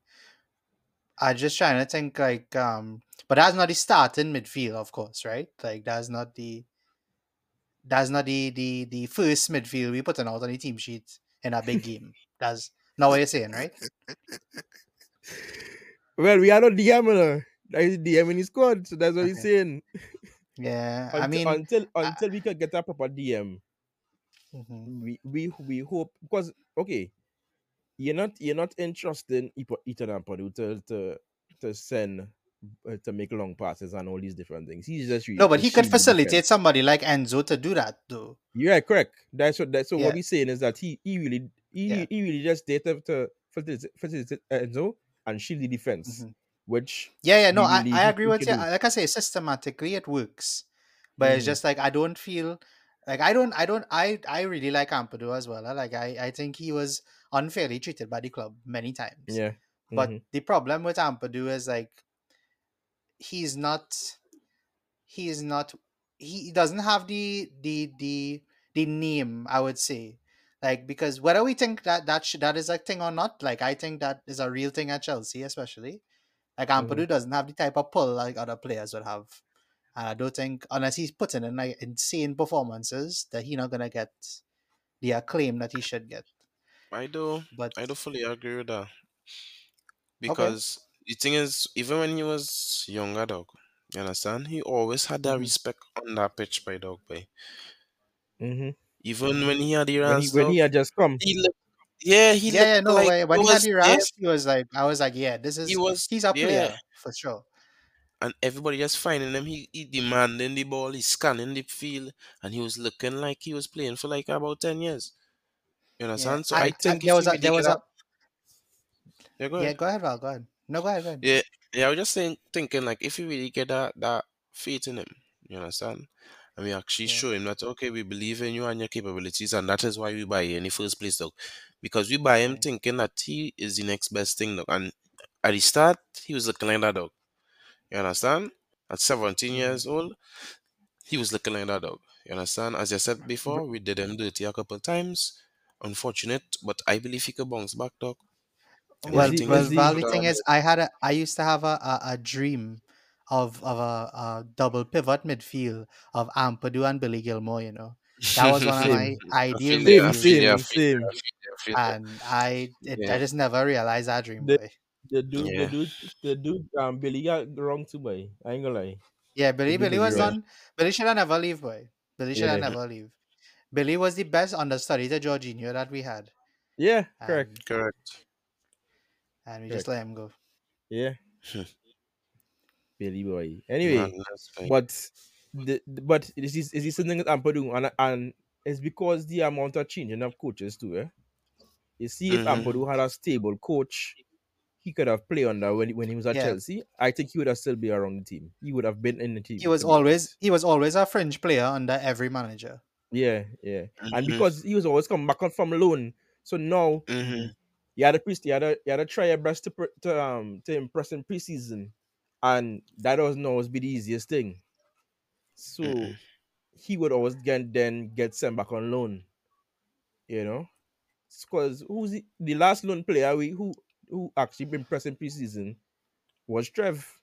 I'm just trying to think, like, um, but that's not the starting midfield, of course, right? Like, that's not the that's not the the the first midfield we putting out on the team sheet in a big game. That's not what you're saying, right? Well, we are not DM, uh, that is DM in his squad, so that's what he's saying. Yeah, Until, I mean, until until we can get a proper DM, mhm, we we we hope because okay, you're not you're not interested in Ethan Ampadu to to to send uh, to make long passes and all these different things. He's just re- no, but he could facilitate somebody like Enzo to do that, though. Yeah, correct. That's what that's so Yeah. what we're saying is that he he really he, Yeah. he really just did to to facilitate, facilitate Enzo and shield the defense, Mhm. which Yeah, yeah, no, we I, I agree with you. do. Like I say, systematically it works, but it's Mhm. just like I don't feel like I don't, I don't, I, I really like Ampadu as well. Like I, I think he was unfairly treated by the club many times. yeah. But mhm. the problem with Ampadu is like he's not he is not he doesn't have the the the the name i would say like because whether we think that that sh- that is a thing or not like i think that is a real thing at chelsea especially. Like Ampadu doesn't have the type of pull like other players would have. And i don't think unless he's putting in like insane performances that he's not gonna get the acclaim that he should get. I do. but I do fully agree with that. Because the thing is, even when he was younger, dog, you understand, he always had that Mhm. respect on that pitch, by dog, by. hmm Even when he had the When he Rans, when dog, he had just come. he looked, yeah, he yeah, yeah, no, like when, when he he had was the he was like, I was like, yeah, this is he was, he's a player yeah, for sure. and everybody just finding him. He, he demanding the ball, he scanning the field, and he was looking like he was playing for like about ten years. You Yeah, understand? So and, I and think there was he a there was up, a yeah, go yeah. ahead. Go ahead, Val. Go ahead. No, go ahead. Go ahead. Yeah, yeah. I was just saying, thinking like if you really get that that faith in him, you understand, and we actually Yeah, show him that okay, we believe in you and your capabilities, and that is why we buy you in the first place, dog. Because we buy him yeah, thinking that he is the next best thing, dog. And at the start, he was looking like that, dog. You understand? At 17 mhm. years old, he was looking like that, dog. You understand? As I said before, we did him dirty a couple times. Unfortunate, but I believe he could bounce back, dog. And Well, Is he everything well, is is Val. The thing is, I had a I used to have a a, a dream of of a, a double pivot midfield of Ampadu and Billy Gilmour. You know, that was one of my same ideal feel you, I midfields. feel you, I same same? I feel you, I feel you. and I it, Yeah, I just never realized that dream, The boy. the dude the dude the dude um Billy got wrong too boy. I ain't gonna lie. Yeah, Billy Billy Billy was Yeah. wrong. Billy should have never leave, boy. Billy should have Yeah. never leave. Billy was the best understudy to Jorginho that we had, Yeah, correct. and Correct. and we just let him go. Yeah. Billy boy. Anyway, man. but the, but this is is this something that I'm doing and and it's because the amount of changing of coaches too, eh? You see, if Mhm. Ampadu had a stable coach, he could have played under when, he- when he was at Yeah, Chelsea. I think he would have still been around the team. He would have been in the team. he was always he was always a fringe player under every manager. Yeah, yeah. And Mhm. because he was always coming back on from loan, so now Mhm. you had a priest, you had a you had to try your best to to um to impress in preseason, and that doesn't always be the easiest thing. So Mm-mm. he would always get then get sent back on loan, you know. Because who's the, the last loan player we who who actually been pressing preseason was Trev.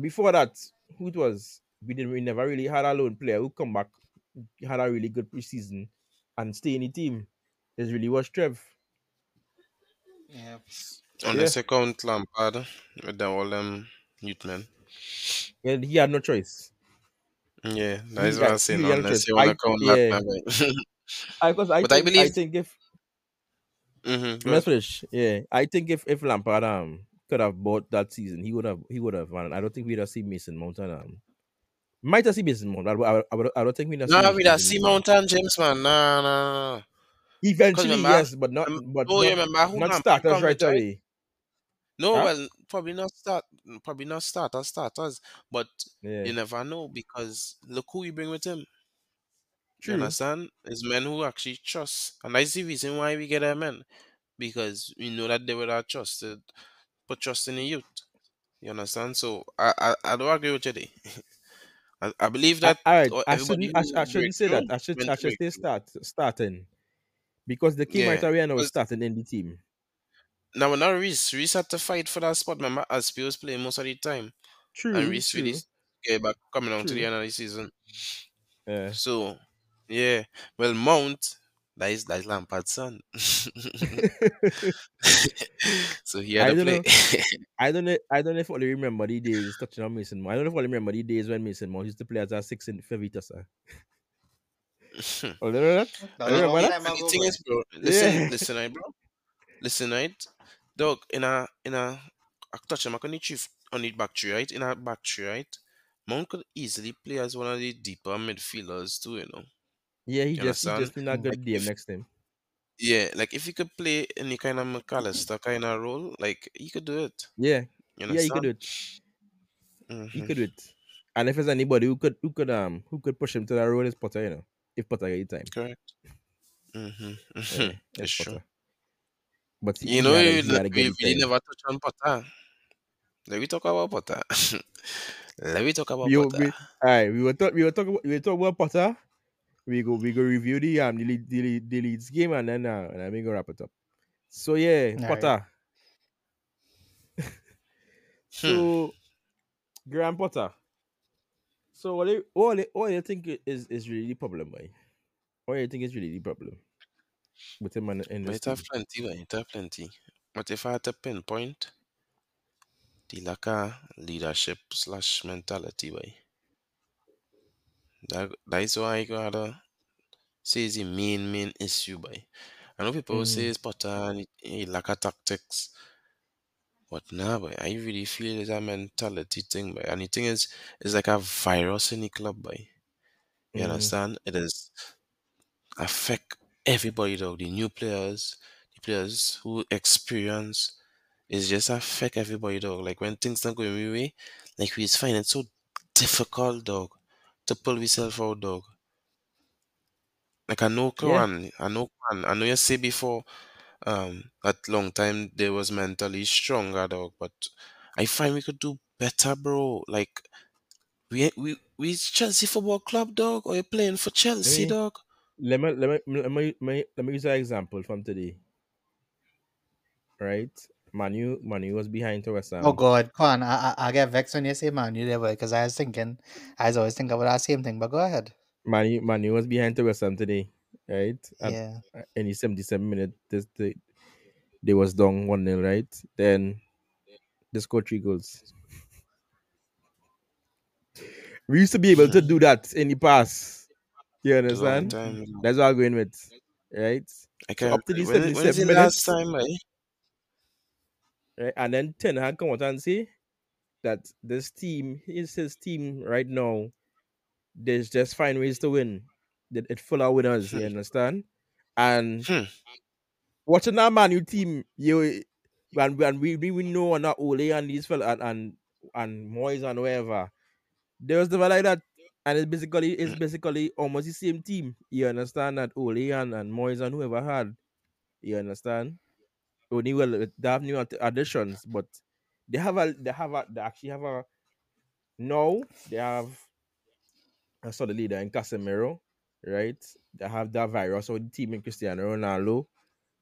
Before that, who it was? We didn't we never really had a loan player who come back had a really good preseason and stay in the team. It really was Trev. Yeah, On Yeah. the second Lampard with the all them um, youth men. And he had no choice. Yeah, that is what I'm saying. no Unless you wanna I count yeah. man. I I but think I believe. think if Mm-hmm, let's finish. Yeah. I think if if Lampard um could have bought that season, he would have he would have won. I don't think we'd have seen Mason Mount and um might have seen Mason Mount. I, I, I, I don't think we'd have seen Nah, we Mason that Mount in the see team. Mount and James, man. Nah, nah, nah. Eventually, remember, yes, but not but no, you not remember who not starters right? away. No, Huh? well, probably not start, probably not starters, starters, but Yeah. you never know because look who you bring with him. You True. understand? It's men who actually trust, and that's the reason why we get our men because we know that they would have trusted, put trust in the youth. You understand? So I I, I don't agree with you. there. I, I believe I, that all right. uh, I everybody shouldn't I, sh- who I shouldn't break say that. through I should I should break say through. start starting because the key right Yeah, away and I was starting in the team. Now when Reece Reece had to fight for that spot. Remember, as was playing most of the time, and True, Reece really true, get back coming on to the end of the season. Yeah. So yeah, well Mount that is that is Lampard's son. so he had I to don't play. know. I don't know. I don't know if only remember the days touching on Mason Mount. I don't know if only remember the days when Mason Mount used to play as a six in Favita, sir. Oh, you know that? that I remember that. And the ago, thing is, bro, listen, Yeah. listen, right, bro, listen, right, dog. In a in a, I touch him. I can chief on the back three, right? In a back three, right? Mount could easily play as one of the deeper midfielders too. You know, Yeah, he you just he just in a good Like game next time. yeah, like if he could play any kind of McAllister kind of role, like he could do it. Yeah, You yeah, he could do it. He Mm-hmm. could do it. And if there's anybody who could who could um who could push him to that role is Potter, you know, if Potter get time. Correct. Mm-hmm. Yeah, it's it's true. Potter. But he, You know, had a, we, he had to we get the really time. never touch on Potter. Like we talk about Potter. Let me talk about We, Potter. we, aye, we were talk, we were talking about, we were talking about Potter. We go we go review the um the, lead- the, the Leeds game and then uh, and then we go wrap it up. So yeah, Alright. Potter. so Graham Potter. So what do you, what do you, what do you think is is really the problem, boy? What do you think is really the problem with him in But it have plenty, it have plenty. But if I had to pinpoint, the lack of leadership slash mentality, boy. That, that is why I gotta say is the main, main issue, boy. I know people will say Mhm. it's pattern, he, he lack of tactics. But nah, boy, I really feel it's a mentality thing, boy. And the thing is, it's like a virus in the club, boy. You Mhm. understand? It is affect everybody though. The new players, the players who experience it's just affect everybody dog. Like when things don't going your way, like we find it so difficult, dog, to pull yourself out, dog. Like I know Yeah. I know Kwan, I know you say before, um, that long time they was mentally stronger, dog. But I find we could do better, bro. Like we we we Chelsea Football Club, dog, or you playing for Chelsea, me- dog? Let me let me let me, let me, let me use an example from today. Right? Manu Manu was behind to West Ham. Oh God, come on! I, I I get vexed when you say Manu there, because I was thinking, I was always thinking about that same thing. But go ahead. Manu Manu was behind to West Ham today. Right? Yeah. uh, in the 77 minute, this they, they was down 1 0, right? Then they scored three goals. We used to be able to do that in the past. You understand? time. That's what I'm going with. Right? I can't. up to the when, when is 77 the minutes, last time, eh? right? And then Ten Hag come out and say that this team, is his team right now, there's just find ways to win. That it full of winners, you Hmm. understand? And Hmm. watching that Man U team, you and, and we we know not Ole and these fellas and and, and Moyes and whoever. There was never like that. And it's basically it's mm. basically almost the same team. You understand that Ole and, and Moyes and whoever had. You understand? Only well uh, they have new additions, but they have a they have a they actually have a no, they have a solid leader in Casemiro, right? They have that virus or the team in Cristiano Ronaldo.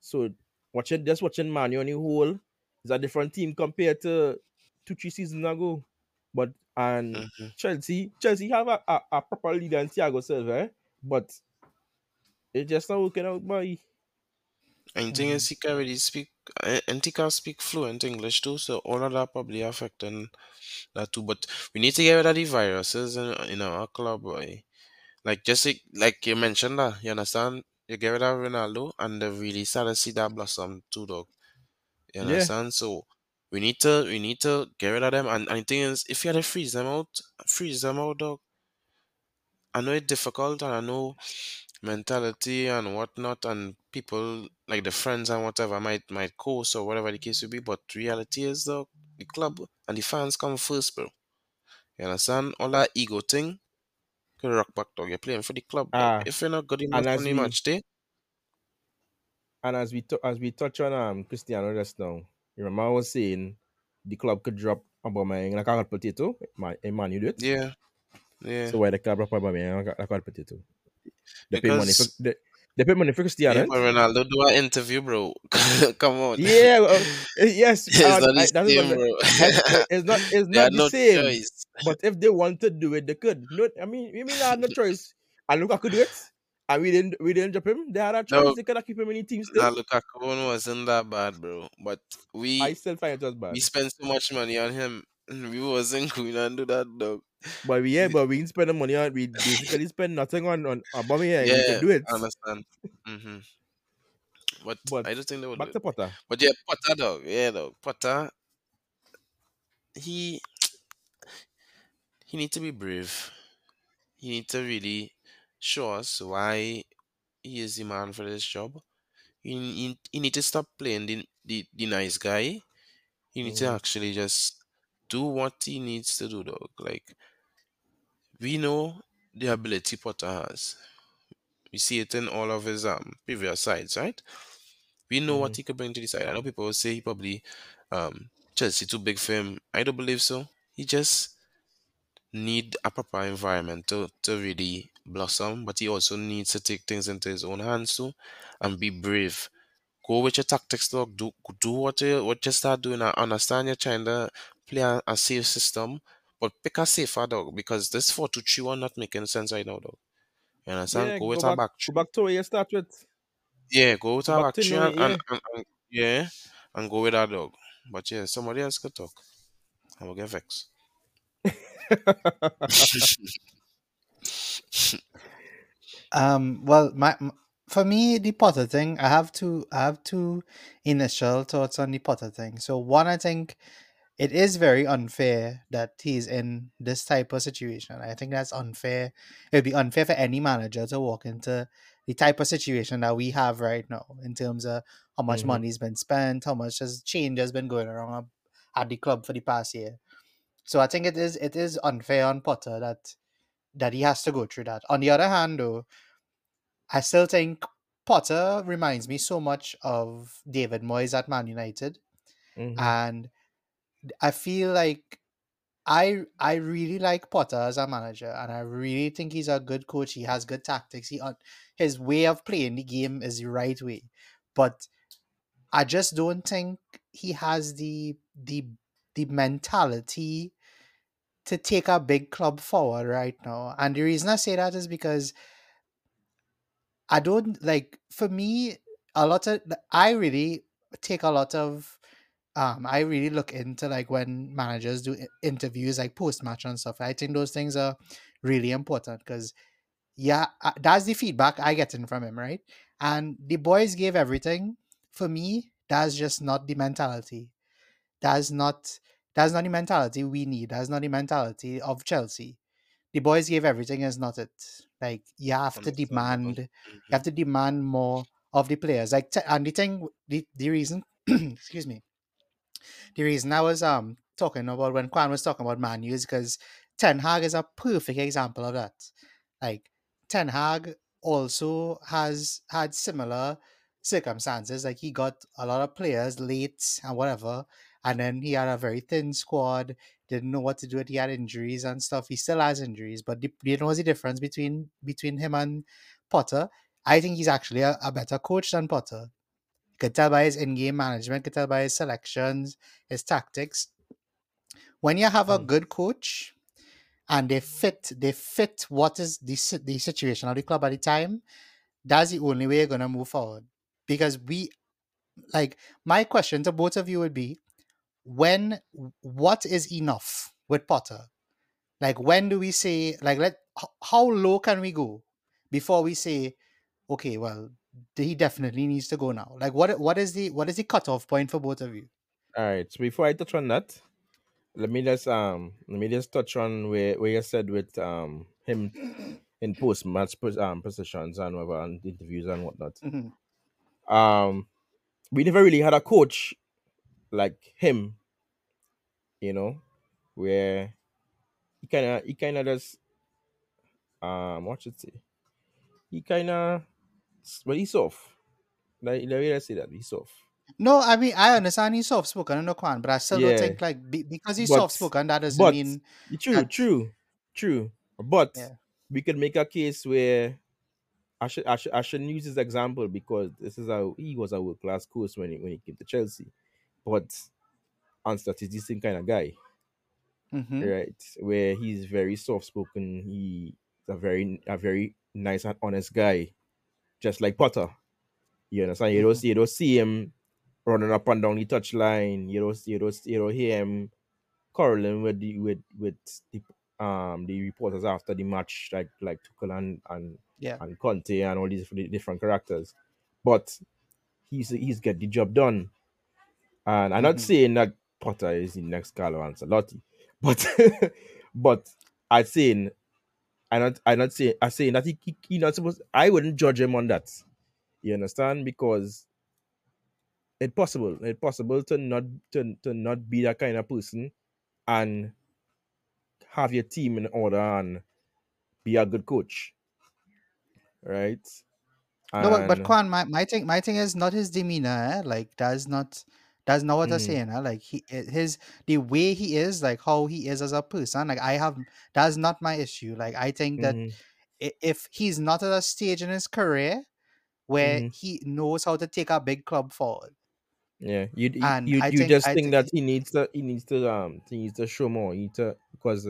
So watching just watching Man U on the whole is a different team compared to two, three seasons ago. But and Mhm. Chelsea, Chelsea have a, a, a proper leader in Thiago Silva, eh? but it's just not working out, boy. And thing Mm-hmm. is, he can really speak, uh, and he can speak fluent English too, so all of that probably affecting that too. But we need to get rid of the viruses in, in our club, boy. Like just like, like you mentioned that, you understand? You get rid of Ronaldo, and they really start to see that blossom too, dog. You Yeah. understand? So we need to we need to get rid of them. And, and the thing is, if you had to freeze them out, freeze them out, dog. I know it's difficult, and I know mentality and whatnot, and people like the friends and whatever might might course or whatever the case will be. But reality is, dog, the club and the fans come first, bro. You understand? All that ego thing, could rock back, dog. You're playing for the club. Ah, If you're not good enough on the match day, and as we tou- as we touch on um Cristiano just now, you remember I was saying the club could drop Aubameyang like a hot potato. Man, a man you do it. yeah, yeah. So why the club drop Aubameyang like a like a hot potato? They pay money for they, they pay money for Cristiano. Yeah, Ronaldo do an interview, bro. Come on. Yeah, uh, yes, it's uh, not I- the that is same, I- bro. I- it's not it's not the no same. choice. But if they want to do it, they could. No, I mean, you mean I had no choice. And I could do it, and we didn't we didn't drop him. They had a choice. No. They could have keep him in the team still. Nah, Lukaku one wasn't that bad, bro. But we I still find it was bad. we spent so much money on him. We wasn't going to do that, dog. But we, yeah, but we didn't spend the money on. We basically spend nothing on on Aubameyang. we Yeah, could do it. I understand. hmm But, But I don't think they would. Back do to it. Potter. But yeah, Potter, dog. Yeah, dog. Potter. He he need to be brave. He need to really show us why he is the man for this job. He, he, he need to stop playing the, the, the nice guy. He need to Mhm. actually just do what he needs to do, dog. Like we know the ability Potter has. We see it in all of his um previous sides, right? We know what Mhm. he could bring to the side. I know people will say he probably um Chelsea too big for him. I don't believe so. He just need a proper environment to, to really blossom, but he also needs to take things into his own hands too and be brave. Go with your tactics, dog. Do do what you what you start doing. I understand you're trying to play a, a safe system, but pick a safer dog because this four two three one not making sense right now, dog. You understand? Yeah, go with go a back, back go back to where you start with. Yeah, go with Go a back three and, and, yeah. and, and yeah, and go with that dog. But yeah, somebody else could talk. I will get vexed. Um, well, my m- for me, the Potter thing, I have two, I have two initial thoughts on the Potter thing. So one, I think it is very unfair that he's in this type of situation. I think that's unfair. It would be unfair for any manager to walk into the type of situation that we have right now in terms of how much Mhm. money's been spent, how much has change has been going around at the club for the past year. So I think it is it is unfair on Potter that that he has to go through that. On the other hand, though, I still think Potter reminds me so much of David Moyes at Man United, Mhm. and I feel like I I really like Potter as a manager, and I really think he's a good coach. He has good tactics. He his way of playing the game is the right way, but I just don't think he has the the the mentality to take a big club forward right now. And the reason I say that is because I don't like for me a lot of I really take a lot of um I really look into like when managers do interviews like post match and stuff. I think those things are really important because yeah, that's the feedback I getting from him, right? And the boys gave everything. For me, that's just not the mentality. That's not that's not the mentality we need. That's not the mentality of Chelsea. The boys gave everything is not it. Like you have to demand you Mhm. have to demand more of the players. Like t- and the thing the, the reason excuse me the reason I was um talking about when Kwan was talking about Man U is because Ten Hag is a perfect example of that. Like Ten Hag also has had similar circumstances. Like he got a lot of players late and whatever, and then he had a very thin squad. Didn't know what to do. He had injuries and stuff. He still has injuries, but the, you know what's the difference between between him and Potter? I think he's actually a, a better coach than Potter. You could tell by his in-game management, could tell by his selections, his tactics. When you have a Mm. good coach and they fit, they fit what is the the situation of the club at the time. That's the only way you're gonna move forward. Because we like my question to both of you would be when what is enough with Potter? Like when do we say like let how low can we go before we say okay, well he definitely needs to go now. Like what what is the what is the cutoff point for both of you? All right. So before I touch on that, let me just um let me just touch on where where you said with um him in post match um positions and whatever and interviews and whatnot. Mhm. Um, we never really had a coach like him, you know, where he kind of he kind of just um what should I say he kind of well he's soft. Like let me just say that he's soft. No, I mean I understand he's soft spoken, no Kwan, but I still don't think like be, because he's soft spoken that doesn't but mean true, that true, true. But yeah. we could make a case where I should I should I shouldn't use his example because this is how he was a world class coach when he when he came to Chelsea, but Anstat is decent kind of guy, Mm-hmm. right? Where he's very soft spoken. He's a very a very nice and honest guy, just like Potter. You understand? You don't Mhm. see you don't see him running up and down the touchline. You don't see you don't see, you don't hear him quarreling with the with with the um the reporters after the match, like like Tuchel and and Yeah. and Conte and all these different, characters. But he's he's get the job done. And I'm not Mhm. saying that Potter is the next Carlo Ancelotti, but but I saying I not I not saying I saying that he, he he not supposed I wouldn't judge him on that. You understand? Because it's possible. It's possible to not to, to not be that kind of person and have your team in order and be a good coach. Right? No, but but Kwan, my, my thing my thing is not his demeanor. Eh? Like that's not That's not what I'm Mhm. saying. Huh? Like he eh, his the way he is, like how he is as a person. Like I have that's not my issue. Like I think that Mhm. i- if he's not at a stage in his career where Mhm. he knows how to take a big club forward, Yeah, you you and you, I you think just I think thi- that he needs to he needs to um he needs to show more. He need to because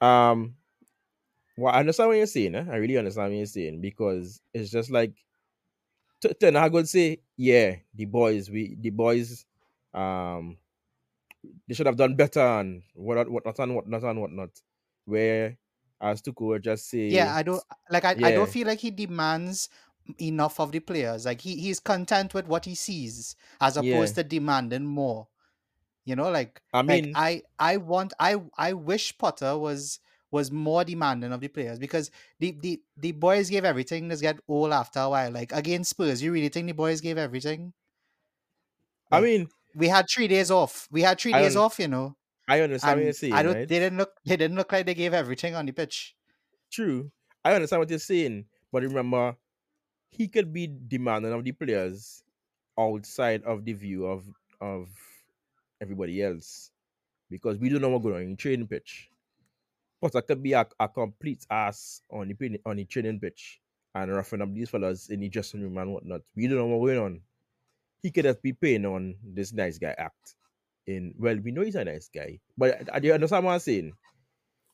um well I understand what you're saying. Eh? I really understand what you're saying because it's just like Ten Hag would say, yeah, the boys we the boys um they should have done better and what what not and what not and what not. Where as Tuchel just say, yeah, I don't like I, I don't feel like he demands enough of the players. Like he he's content with what he sees as Yeah. opposed to demanding more. You know, like I like mean, I I want I I wish Potter was was more demanding of the players because the the the boys gave everything. Just get old after a while. Like against Spurs, you really think the boys gave everything? I mean, we had three days off. We had three I days off. You know, I understand what you're saying, I don't. right? They didn't look. They didn't look like they gave everything on the pitch. True. I understand what you're saying, but remember, he could be demanding of the players outside of the view of of everybody else because we don't know what's going on in training pitch. Potter could be a, a complete ass on the on the training pitch and roughing up these fellas in the dressing room and whatnot. We don't know what's going on. He could just be paying on this nice guy act. In well, we know he's a nice guy, but I, I do you understand what I'm saying?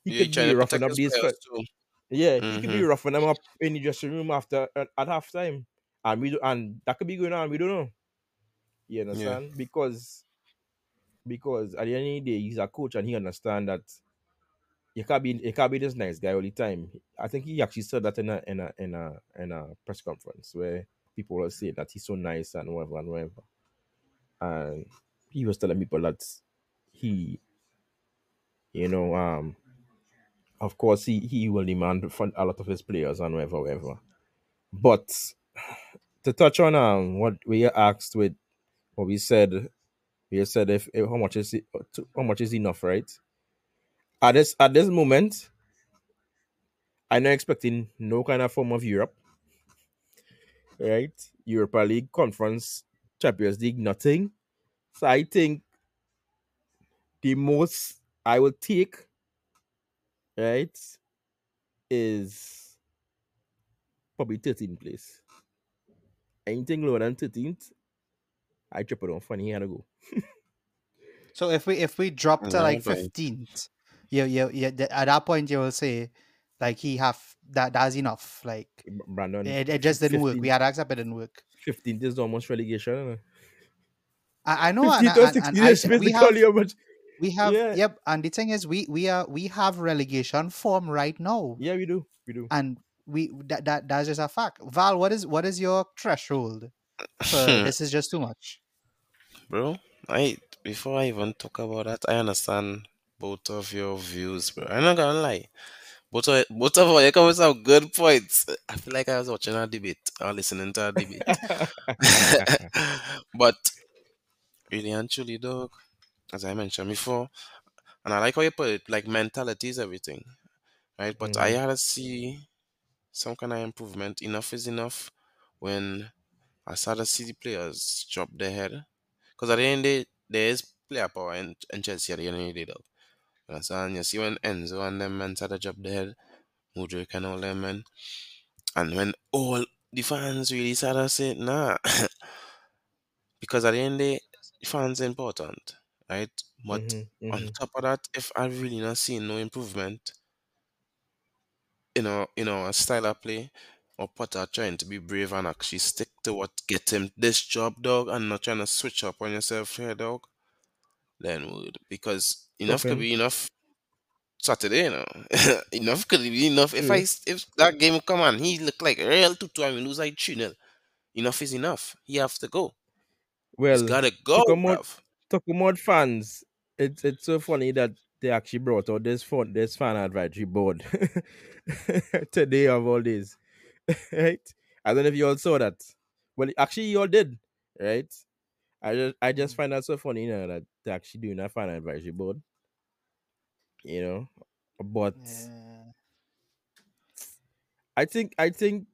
He Yeah, could be roughing up these players fe- too. yeah, he could be Mhm. roughing them up in the dressing room after at, at halftime, and we do, and that could be going on. We don't know. You understand? Because because at the end of the day, he's a coach and he understands that you can't be you can't be this nice guy all the time. I think he actually said that in a in a in a in a press conference where people were saying that he's so nice and whatever and whatever, and he was telling people that he, you know, um, of course he he will demand from a lot of his players and whatever whatever, but to touch on um what we asked with what we said, we said if, if how much is it, how much is enough, right? At this at this moment, I'm not expecting no kind of form of Europe, right? Europa League, Conference, Champions League, nothing. So I think the most I will take, right, is probably 13th place. Anything lower than 13th, I drop it on funny here to go. So if we if we drop to like fifteenth, you you you th- at that point you will say, like he have that that's enough. Like Brandon, it, it just didn't work. We had to accept it didn't work. 15th is almost relegation. I, I know, and, 15th or and, and 16th I, we have much. we have Yeah. yep. And the thing is, we we are we have relegation form right now, Yeah, we do. We do. and we that, that that's just a fact. Val, what is what is your threshold for this is just too much? bro. I before I even talk about that, I understand both of your views, bro. I'm not gonna lie. Both of both of you come with some good points. I feel like I was watching a debate or listening to a debate. but really and truly, dog, as I mentioned before, and I like how you put it, like mentality is everything, right? But I Mhm. had to see some kind of improvement. Enough is enough when I started to see the players drop their head. Because at the end of the day, there is player power in, in Chelsea at the end of the day, You understand? You see when Enzo and them men started to drop head, Mudryk and all them men, and when all the fans really started to say, nah. because at the end of the day, fans are important, right? But Mhm, on mhm. top of that, if I really not seeing no improvement in our in our style of play, or Potter trying to be brave and actually stick to what get him this job, dog, and not trying to switch up on yourself here, dog, then would because enough could be enough Saturday, you know. enough could be enough. If True. I mm. if that game come on, he look like real tutu and we lose like 3 nil. Enough is enough. He have to go. He's Well, gotta go, bruv. Tucumod fans, it's it's so funny that they actually brought out this phone, this fan advisory board today of all days, right? I don't know if you all saw that. Well, actually, you all did, right? I just I just mm. find that so funny, you know, that they're actually doing a fan advisory board, you know. But Yeah. I think I think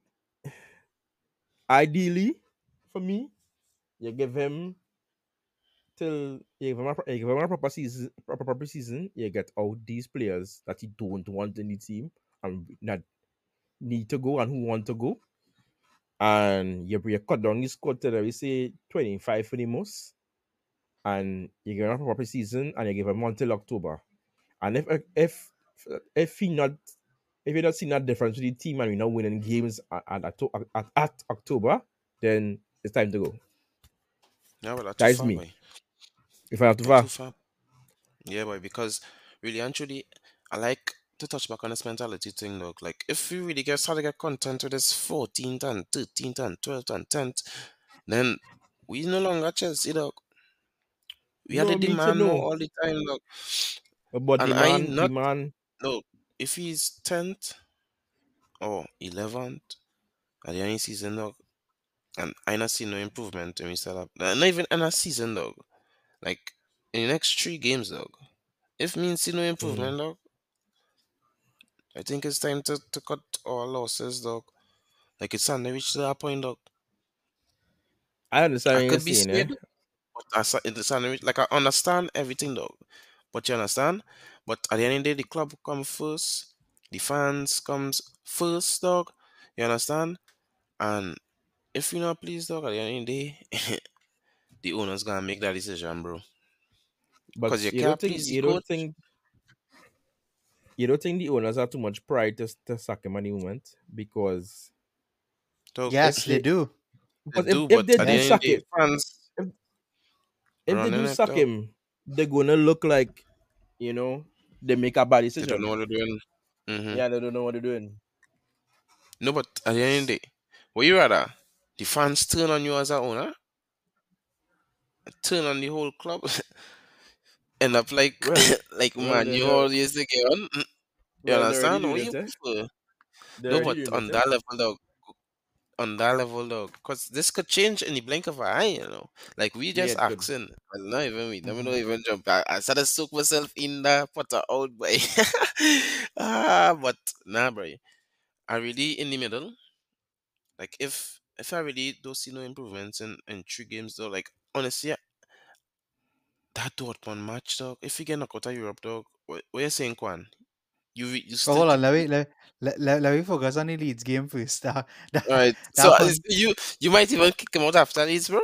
ideally for me, you give him till you give him a, you give him a proper season, proper, proper season, you get out these players that you don't want in the team and that need to go and who want to go. And you, you cut down the squad to we say 25 for the most. And you give him a proper season and you give him until October. And if if if he not if you're not seeing that difference with the team and we're not winning games at, at, at, at, October, then it's time to go. Yeah, that's That far, me. boy. If I have to Too far. far. Yeah, boy, because really and truly, I like to touch back on this mentality thing, dog. Like, if we really get started to get content with this 14th and 13th and 12th and 10th, then we no longer Chelsea, dog. We had No, to me too, demand no. more all the time, dog. But And the I man, not- man, No, if he's 10th or 11th at the end of the season, dog, and I not see no improvement when we start up, not even in a season, dog. Like, in the next three games, dog. If me see no improvement, dog, I think it's time to, to cut our losses, dog. Like, it's time to reach that point, dog. I understand I what you're could be saying, eh? scared, but I, sa- it's time like, I understand everything, dog. But you understand? But at the end of the day, the club come first. The fans comes first, dog. You understand? And if you're not pleased, dog, at the end of the day, the owner's gonna make that decision, bro. But 'Cause you you don't can't think please the you don't coach. think you don't think the owners have too much pride to, to sack him at the moment because Dog, Yes, they they- do. because they do, if, if but they at the do end of sack the day, him, fans if they do suck him, they're gonna look like you know they make a bad decision. They don't know what they're doing. hmm Yeah, they don't know what they're doing. No, but at the end of the day, what you rather? The fans turn on you as a owner? Turn on the whole club? End up like Well, like well, man, they- you they- all used to get on. Mm, You Well, understand? What you eh? prefer? No, but on eh? that level, dog. On that level, though Because this could change in the blink of an eye, you know. Like, we Yeah, just it could. asking. Well, not even me. Let me not Mhm. even jump. I, I started soak myself in the putter out, boy. ah, but nah, bro. I really in the middle. Like, if if I really don't see no improvements in, in three games, though, like, honestly, that Dortmund match, dog. If you get knocked out of Europe, dog, what, what you saying, Kwan? You, you But still hold on, let me let, let, let, let me focus on the Leeds game first. That, that, All right. So one- is- you you might even kick him out after Leeds, bro.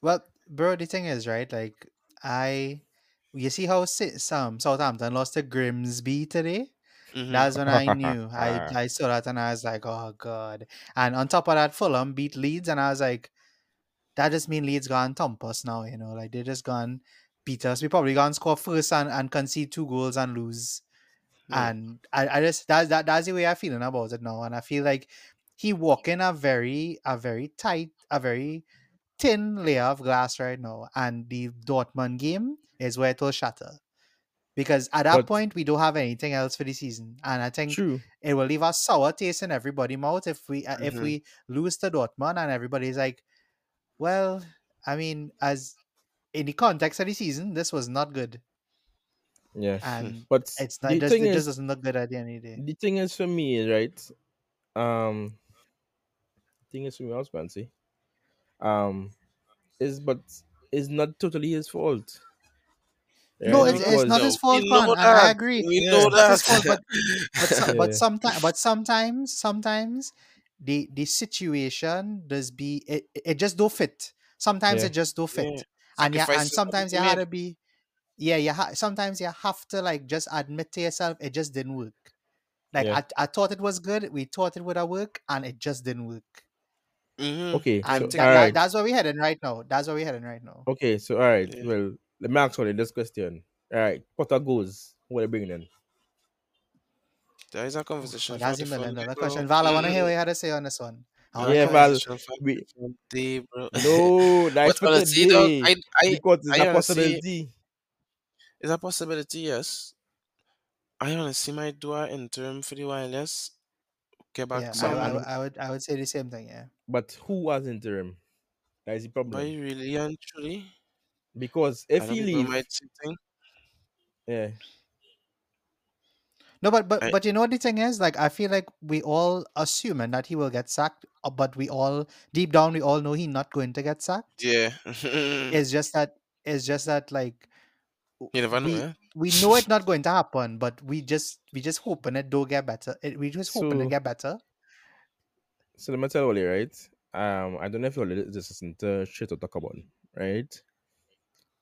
Well, bro, the thing is, right? Like, I, you see how some Southampton lost to Grimsby today. Mhm. That's when I knew. I I saw that and I was like, oh god. And on top of that, Fulham beat Leeds, and I was like, that just mean Leeds gone thump us now. You know, like they just gone beat us. We probably gone score first and, and concede two goals and lose. Yeah. And I, I just that that that's the way I'm feeling about it now. And I feel like he walking a very a very tight, a very thin layer of glass right now. And the Dortmund game is where it will shatter. Because at that But- point we don't have anything else for the season. And I think True. it will leave a sour taste in everybody's mouth if we uh, if Mhm. we lose to Dortmund and everybody's like, well, I mean, as in the context of the season, this was not good, Yeah. and But it's not. the It, just, thing it is, just doesn't look good at the end of the day. the thing is for me, right? Um, thing is for me, I was fancy. Um, is but it's not totally his fault. No, it's, it's not his fault, know man. I, I agree. We Yeah. know It's not his fault, that. but but so, Yeah. but sometimes but sometimes sometimes the the situation does be it, it just don't fit. Sometimes Yeah. it just don't fit. Yeah. and yeah, and Sacrifices have to sometimes be you had to be, yeah, you ha- sometimes you have to like just admit to yourself it just didn't work. Like Yeah. I, I thought it was good, we thought it would have worked, and it just didn't work. Mhm. Okay, And so tha- all tha- right, that's where we're heading right now. That's where we're heading right now. okay, so all right. Yeah. Well, let me ask you this question. All right, Potter goes. What are they bringing in? There is a conversation But for that's a a million different dollar day, question. Val, I want to hear Mhm. what you had to say on this one. I There wanna Yeah, a hear- Val, conversation for a we- different day, bro. No, that's But for honestly, dog, today. I, I, because it's I a honestly- possibility. Is a possibility? Yes. I want honestly might do an interim for the wireless. Get back yeah, I, some. I, would- I would I would say the same thing. Yeah. But who was interim? That is the But problem. really and truly, Because I if know he people leave, might say thing. yeah, No, but but I- but you know what the thing is? Like I feel like we all assuming that he will get sacked, uh, but we all deep down we all know he's not going to get sacked. Yeah. It's just that it's just that like w- You never know, we yeah? we know it's not going to happen, but we just we just hoping it do get better. It, we just hoping So- it get better. So let me tell you, right? Um, I don't know if you already listen to shit to talk about, right?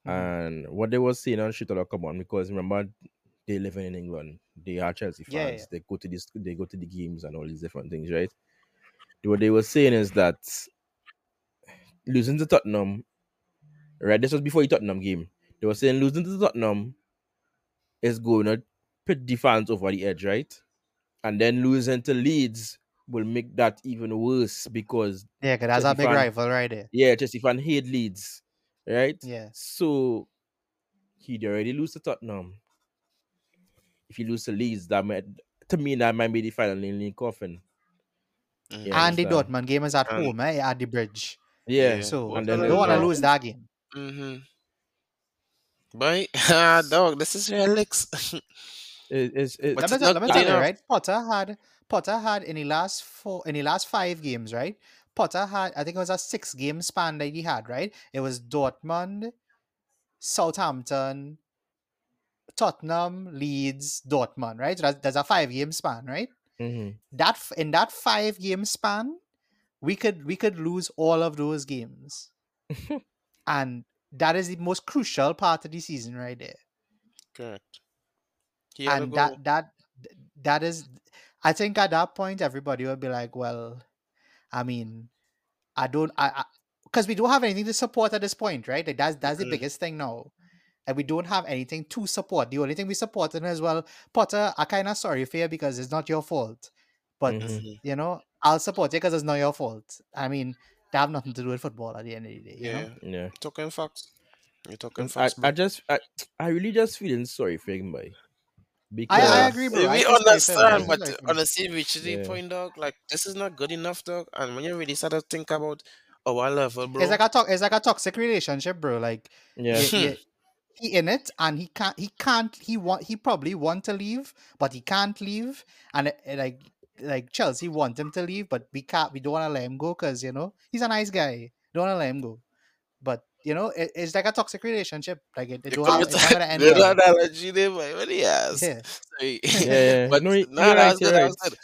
Mhm. And what they were saying on shit to talk about, because remember they live in England, they are Chelsea fans, Yeah, yeah. they go to this, they go to the games and all these different things, right? What they were saying is that losing to Tottenham, right? This was before the Tottenham game. They were saying losing to Tottenham is going to put the fans over the edge, right? And then losing to Leeds will make that even worse because Yeah, because that's a big fan- rival right there. yeah, Chelsea fan hate Leeds, right? Yeah. So he'd already lose to Tottenham. If you lose to Leeds, that might to me that might be the final in the coffin. Mhm. Yeah, and the understand. Dortmund game is at And- home, eh? At the bridge. Yeah. Yeah. So What and then are don't want to lose that game. Mm-hmm. Boy, ah, dog, this is Relix. it, it's it, But me tell, let me good tell you, right? Potter had Potter had in the last four in the last five games, right? Potter had I think it was a six game span that he had, right? It was Dortmund, Southampton, Tottenham, Leeds, Dortmund, right? So that's, that's a five game span, right? mhm. That f- in that five game span, we could we could lose all of those games, and that is the most crucial part of the season, right there. Correct. And that that that is i think at that point everybody will be like well i mean i don't i because we don't have anything to support at this point right like that's that's the Mm-mm. biggest thing now and we don't have anything to support the only thing we support in as well potter i kind of sorry for you because it's not your fault but Mhm. Mhm. you know i'll support you because it's not your fault i mean they have nothing to do with football at the end of the day you Yeah. know Yeah. Talking facts. You're talking I, facts, I bro. just I, I really just feeling sorry for him, boy. I, Because I agree bro I we feel sorry for him. I understand, but sorry for him. honestly, reach the Yeah. point, dog. Like this is not good enough, dog. And when you really start to think about our level, bro, it's like a to- it's like a toxic relationship bro like Yeah. yeah, yeah, hmm. he in it and he can't he can't he want he probably want to leave but he can't leave and it, it like like chelsea want him to leave but we can't we don't want to let him go because you know he's a nice guy don't want to let him go but you know it, it's like a toxic relationship like it, it don't have, it's not gonna end the well. analogy there, boy. What he has. yeah Sorry. Yeah, yeah. but No, you- nah, right, was good. right. was good.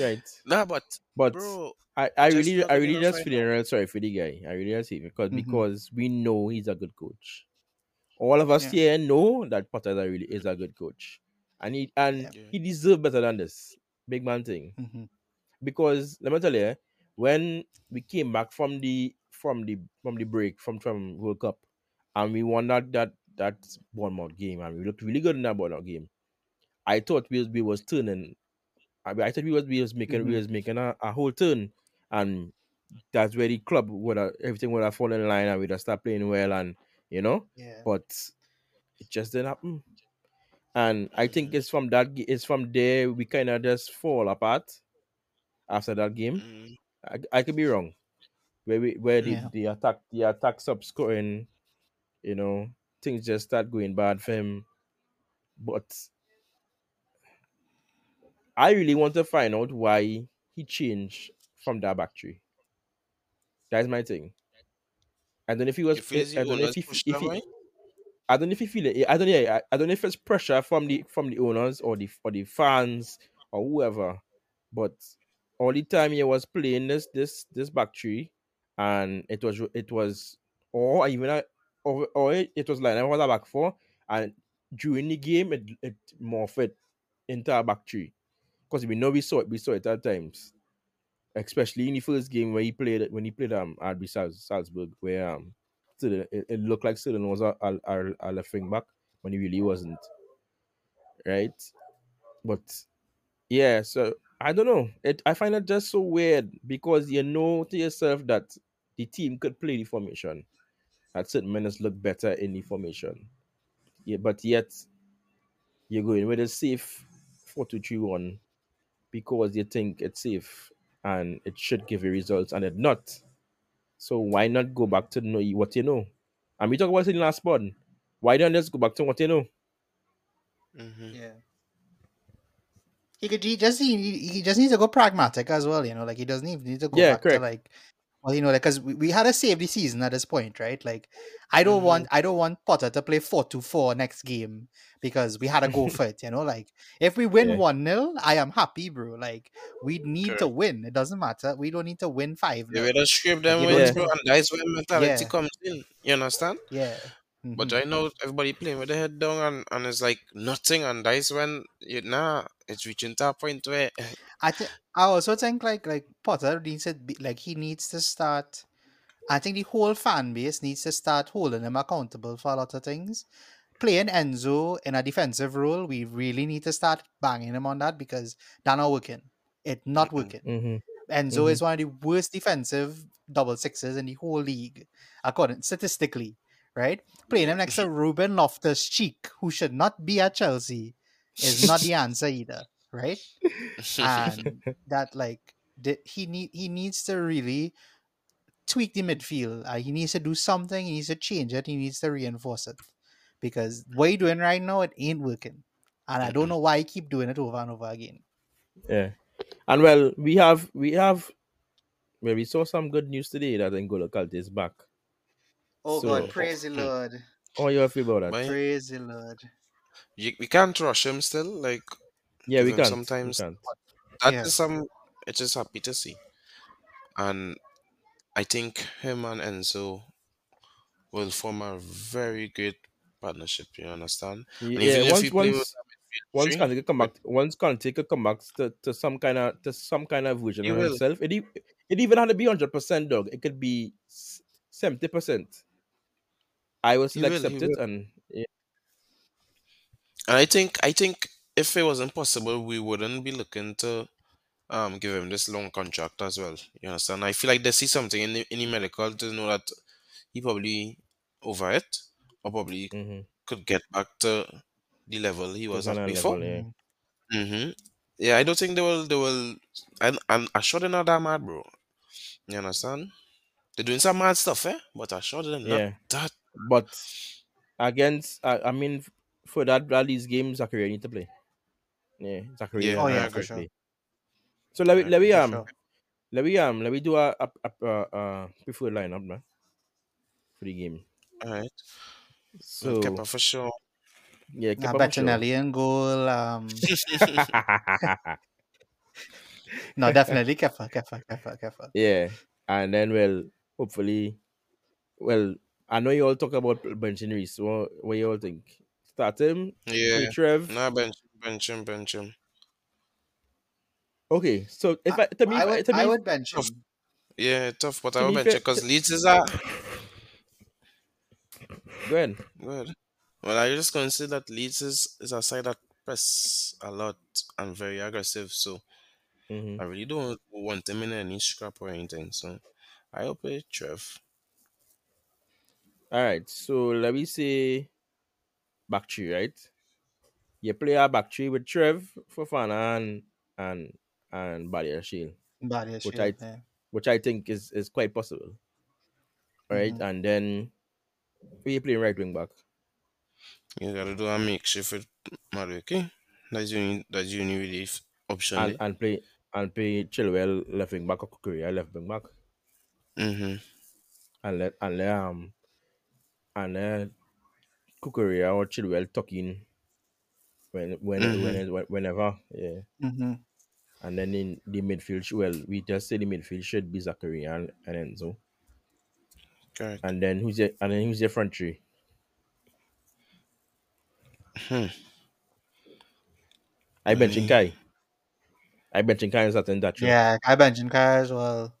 Right. nah, but But bro, I, I really I really enough just right real sorry for the guy. I really just feel because Mhm. because we know he's a good coach. All of us Yeah. here know that Potter really is a good coach. And he and Yeah. Yeah. he deserves better than this. Big man thing. Mhm. Because let me tell you, when we came back from the from the from the break from from World Cup and we won that that that Bournemouth game and we looked really good in that Bournemouth game. I thought we was we was turning. I, I thought we was we was making we Mhm. was making a, a whole turn, and that's where the club would have everything would have fallen in line and we'd have started playing well and you know. yeah But it just didn't happen. And I think it's from that it's from there we kind of just fall apart after that game. Mm, I, I could be wrong. Where we where the, Yeah. the attack the attack sub scoring, you know, things just start going bad for him. But I really want to find out why he changed from that back three. That's my thing. I don't know if he was. feel I don't know if he, if he? I don't know if he feel it. I don't know. I, don't know if it's pressure from the from the owners or the or the fans or whoever. But all the time he was playing this this this back three, and it was it was or even or or it, it was like I was a back four, and during the game it it morphed into a back three, because we know we saw it we saw it at times, especially in the first game when he played when he played um RB Salzburg where um It, it looked like Sterling was a, a, a, a left wing back when he really wasn't. Right? But yeah, so I don't know. It I find it just so weird because you know to yourself that the team could play the formation. At certain minutes look better in the formation. Yeah, but yet you're going with a safe 4-2-3-1 because you think it's safe and it should give you results and it not. So why not go back to know what you know? And we talk about it in the last pod. Why don't you just go back to what you know? Mhm. yeah He could he just he, he just needs to go pragmatic as well, you know. Like he doesn't even need to go Yeah, back correct. to like well, you know, like because we, we had a save the season at this point, right? Like I don't Mhm. want I don't want Potter to play four to four next game because we had to go for it, you know. Like if we win Yeah. one 0 I am happy, bro. Like we need to win. It doesn't matter. We don't need to win five. They 0 will just scrape them wins, don't- bro, and that's where mentality Yeah. comes in. You understand? Yeah. But Mhm. right now, everybody playing with their head down, and, and it's like nothing. And that's when you nah, it's reaching to a point where I think I also think like like Potter needs to be like he needs to start. I think the whole fan base needs to start holding him accountable for a lot of things. Playing Enzo in a defensive role, we really need to start banging him on that because that not working. It's not working. Mm-hmm. Enzo Mhm. is one of the worst defensive double sixes in the whole league, according statistically, right? Playing him next to Ruben Loftus Cheek, who should not be at Chelsea, is not the answer either, right? and that like the, he need he needs to really tweak the midfield. Uh, he needs to do something. He needs to change it. He needs to reinforce it because what he doing right now it ain't working, and I don't know why he keep doing it over and over again. Yeah. And well, we have we have well, we saw some good news today that N'Golo Kante is back. Oh So- God, praise the Hmm. Lord, Oh, you feel about that? Why? praise the Lord. you, we can't rush him still. Like Yeah, we can. sometimes- we can't. that is Yeah. some. It's just happy to see, and I think him and Enzo will form a very great partnership. You understand? And Yeah, even once he play once a midfield once Kante can come back, once Kante can come back to, to some kind of to some kind of version of himself. It it even had to be hundred percent, dog. It could be seventy percent. I will still He accept he it, will. and yeah, And I think I think if it wasn't possible, we wouldn't be looking to um give him this long contract as well. You understand? I feel like they see something in the, in the medical to know that he probably over it or probably mhm. could get back to the level he was on at a before. level, yeah. Mm-hmm. Yeah, I don't think they will. They will. And and I'm sure they're not that mad, bro. You understand? They're doing some mad stuff, eh? But I'm sure they're not Yeah. that. But against, I, I mean, f- for that Rally's game, Zachary need to play. Yeah, Zachary. Yeah, Oh, yeah, for sure. So let me let me um sure. let me um let me do a a, a, a, a preferred lineup man for the game. All right. So Kepa for sure. yeah, Kepa for sure. Bettinelli in goal. Um, no, definitely Kepa, Kepa, Kepa, Kepa. yeah, and then well, hopefully, well, I know you all talk about benching Reece. What what you all think? Start him, Yeah. Trev. Nah, bench, bench him, bench him. Okay, so if I, to me, I would, to me, I would bench him. Yeah, tough, but To I would bench fair- it because Leeds is a go ahead. good. Well, I just consider that Leeds is, is a side that press a lot and very aggressive. So hmm I really don't want him in any scrap or anything. So I hope it Trev. All right, so let me say back three, right? You play a back three with Trev, Fofana, and and and Badiashile, Body Which shield, I- yeah. which I think is is quite possible. Right, Mhm. and then we play right wing back. You gotta do a makeshift with Madueke. That's the only that's the only really f- option. and, and play and play Chilwell left wing back or Cucurella left wing back mm-hmm. and let and let um and let Cucurella or Chilwell tuck in when when, Mhm. when, when whenever yeah Mhm. and then in the midfield well we just say the midfield should be Zachary and, and Enzo Correct. and then who's your and then who's your front three Hmm. I benching Mm. Kai I benching Kai is that in that three. Yeah, I bench Kai as well.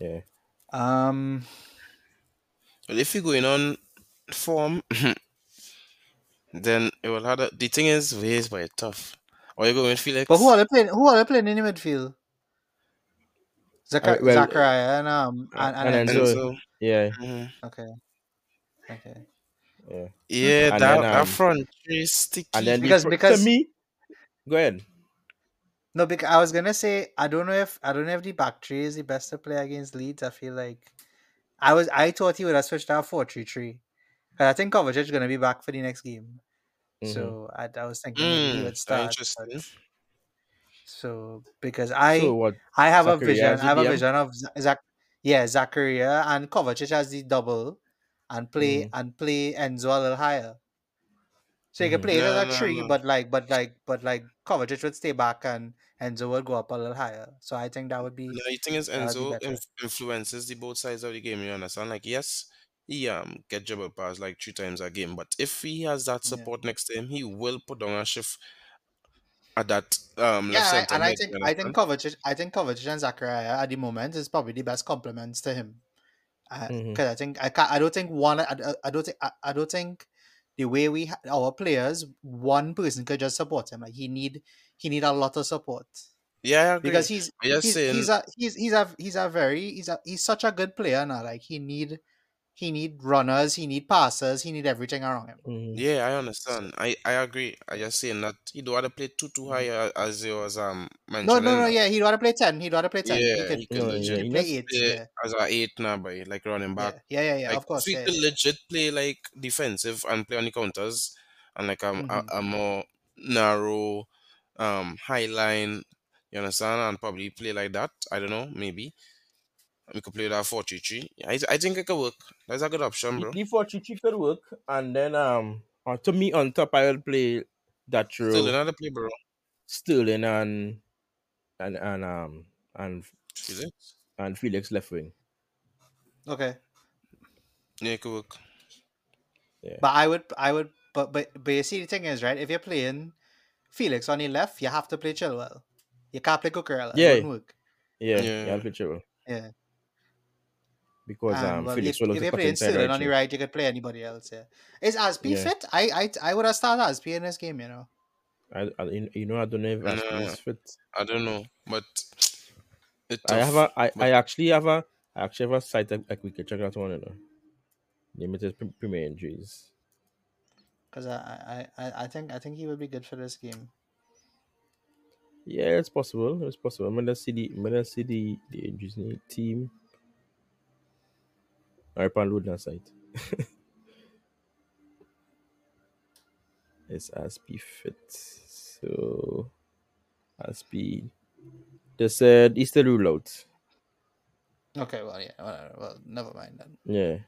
yeah Um, Well, if you're going on form, then it will have a, the thing is ways by tough. Or you go with Felix. but who are they playing? Who are they playing in the midfield? Zachar- Uh, well, Zakaria and um uh, and, and, and Enzo. Enzo. Enzo. yeah Mhm. Okay, okay. yeah Yeah, And that, then, that um, front three sticky. and then Because- because- to me go ahead No, because I was gonna say I don't know if I don't know if the back three is the best to play against Leeds. I feel like I was I thought he would have switched out four three three. Because I think Kovacic is gonna be back for the next game. Mhm. So I, I was thinking maybe he Mm, would start. interesting. but- So because I so what? I have a vision. I have a vision of Zach, yeah, Zakaria and Kovacic as the double, and play Mhm. and play Enzo a little higher. So you can Mhm. play it No, as a no, tree, no. but like, but like, but like, Kovacic would stay back and Enzo would go up a little higher. So I think that would be No, the thing is, that would be Enzo inf- influences the both sides of the game. You understand? Like, yes, he um get dribble pass like three times a game, but if he has that support next to him, he will put down a shift at that um left Yeah, center and I think I think? Kovacic, I think Kovacic and Zakaria at the moment is probably the best compliments to him. Because Mhm. I think I can't, I don't think one I, I- I don't think I, I don't think the way we ha- our players one person could just support him. Like he need he need a lot of support Yeah, I agree. because he's he's saying, he's a he's he's a he's a very he's a he's such a good player now. Like he need he need runners, he need passers, he need everything around him. Mhm. yeah, I understand. I I agree. I just saying that he don't want to play too too high uh, as you was um no mentioning. no no that. yeah he'd want to play ten. He'd want to play ten. He Yeah, could he he could No, could, he yeah, legit play eight. play Yeah as a eight now, boy, like running back. yeah yeah yeah yeah. Like Of course if he yeah. could yeah. legit play like defensive and play on the counters and like um, Mhm. a, a more narrow um high line, you understand, and probably play like that. I don't know, maybe we could play that four three three. I I think it could work. That's a good option, bro. the four three three could work, and then um, uh, to me on top I will play that Still another play, bro. Sterling and and and um and Is it? and Felix left wing. Okay. Yeah, it could work. Yeah. But I would, I would, but but but you see, the thing is, right? If you're playing Felix on the left, you have to play Chilwell. You can't play Cucurella. Yeah. It wouldn't work. Yeah, Yeah. yeah, I'll play Chilwell Yeah. Because And, um well, Felix if, will if also you're cut playing inside Sterling on the right, you could play anybody else. Yeah. Is Azpi Yeah. fit? I I I would have started Azpi in this game. You know. I, I you- you know I don't know if Azpi Nah. is fit. I don't know, but it's I have tough. a I, but- I actually have a I actually have a site that like we can check out one you know. Limited pre- premier injuries. Because I, I I I think I think he would be good for this game. Yeah, it's possible. It's possible. I'm gonna see the I'm gonna see the, the injuries team. I can load that site. it's Azpi fit. So Azpi they said he's still rule out. Okay. Well, yeah. Whatever. Well, never mind then. Yeah.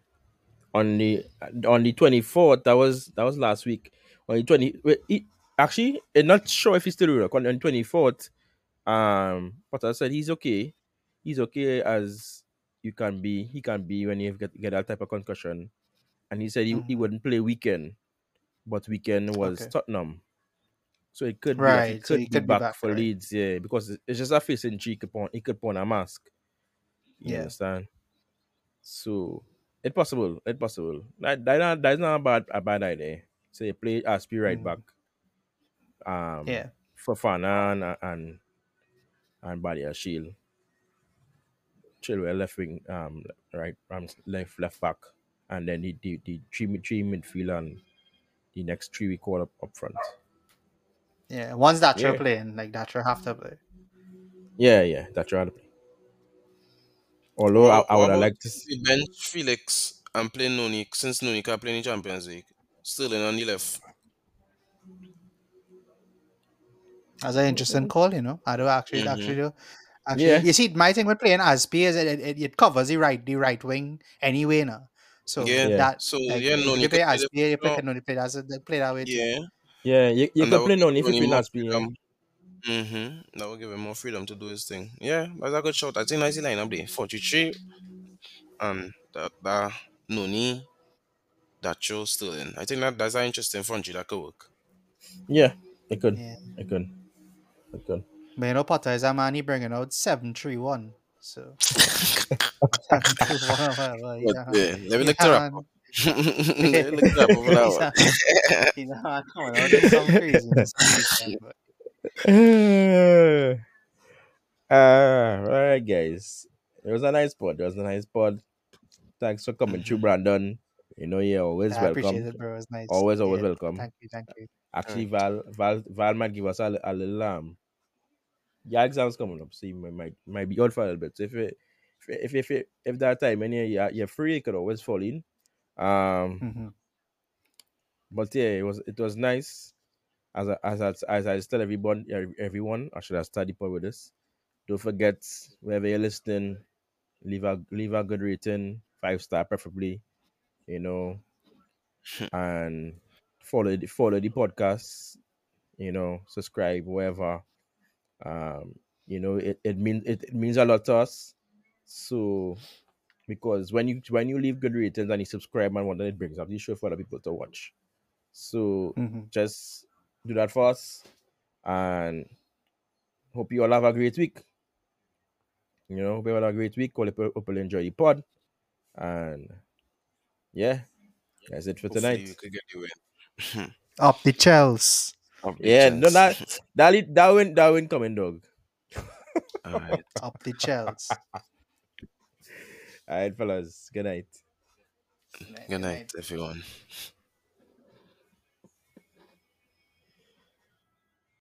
On the on the twenty fourth, that was that was last week. On the twenty wait, he, actually I'm not sure if he's still out. On the twenty fourth, um but I said he's okay. He's okay as you can't be, he can be when you get, get that type of concussion. And he said he, he Mhm. wouldn't play weekend, but weekend was Okay. Tottenham. So it could be that he so could, he be, could be back back, for right. Leeds, yeah, because it's just a face injury. He could put on, he could put on a mask. You Yeah. understand? So it's possible. It's possible. That, that not, that's not a bad a bad idea. So you play Azpi right Mm. back. Um Yeah. Fofana and and, and Badiashile. Chilwell left wing, um, right, um, left left back, and then the the, the three three midfield and the next three we call up up front. Yeah. Once that you're Yeah. playing, like that you have to play. Yeah, yeah, that that's right. Although I, What- I would what have liked to. s- the bench Felix and play Noni since Noni can't play in Champions League. Sterling on the left. That's an interesting call, you know. I do actually, Mhm. actually do. Actually, Yeah. you see, my thing with playing Azpi is it, it, it covers the right, the right wing anyway now. So Yeah. Yeah. that, So like, yeah, if Noni you play play the Azpi, you play, floor. no, play that, play that way too. Yeah. Yeah, you, you And can play give Noni if you play more Azpi. Yeah. freedom. Mm-hmm. That will give him more freedom to do his thing. Yeah, that's a good shot. I think that's the lineup there. 43 and that, that Noni, Datro, Sterling. I think that that's an interesting front three that could work. yeah, it could, Yeah. it could, it could. But you know, Potter is a man, he bringing out 731. So, 731, well, well, you But know, yeah, let me look know, up. let me look wrap up for that one. know, coming out with some craziness. uh, all right, guys. It was a nice pod. It was a nice pod. Thanks for coming through, Mhm. Brandon. You know, you're always I welcome. it, bro. It's nice. Always, always Yeah, welcome. Thank you, thank you. Actually, Val, Val, Val might give us a, a little um. Your exams coming up, so you might might, might be out for a little bit. So if it, if if if, if that time and you're, you're free, you could always fall in. Um, Mhm. but yeah, it was it was nice. as I, as I, as I tell everyone, everyone, I should have studied part with this. Don't forget wherever you're listening, leave a leave a good rating, five star preferably, you know, and follow the follow the podcast, you know, subscribe wherever. Um, you know, it, it means it, it means a lot to us. So because when you when you leave good ratings and you subscribe and what it brings up the show for other people to watch. So Mhm. just do that for us and hope you all have a great week. You know, hope you all have a great week. Hope you hope you enjoy the pod. And yeah, that's it for Hopefully tonight. we could get the win. Up the Chels. Up the Yeah, no, chance. that that that win that win coming, dog. All right. Up the Chels. All right, fellas. Good night. Good night, everyone.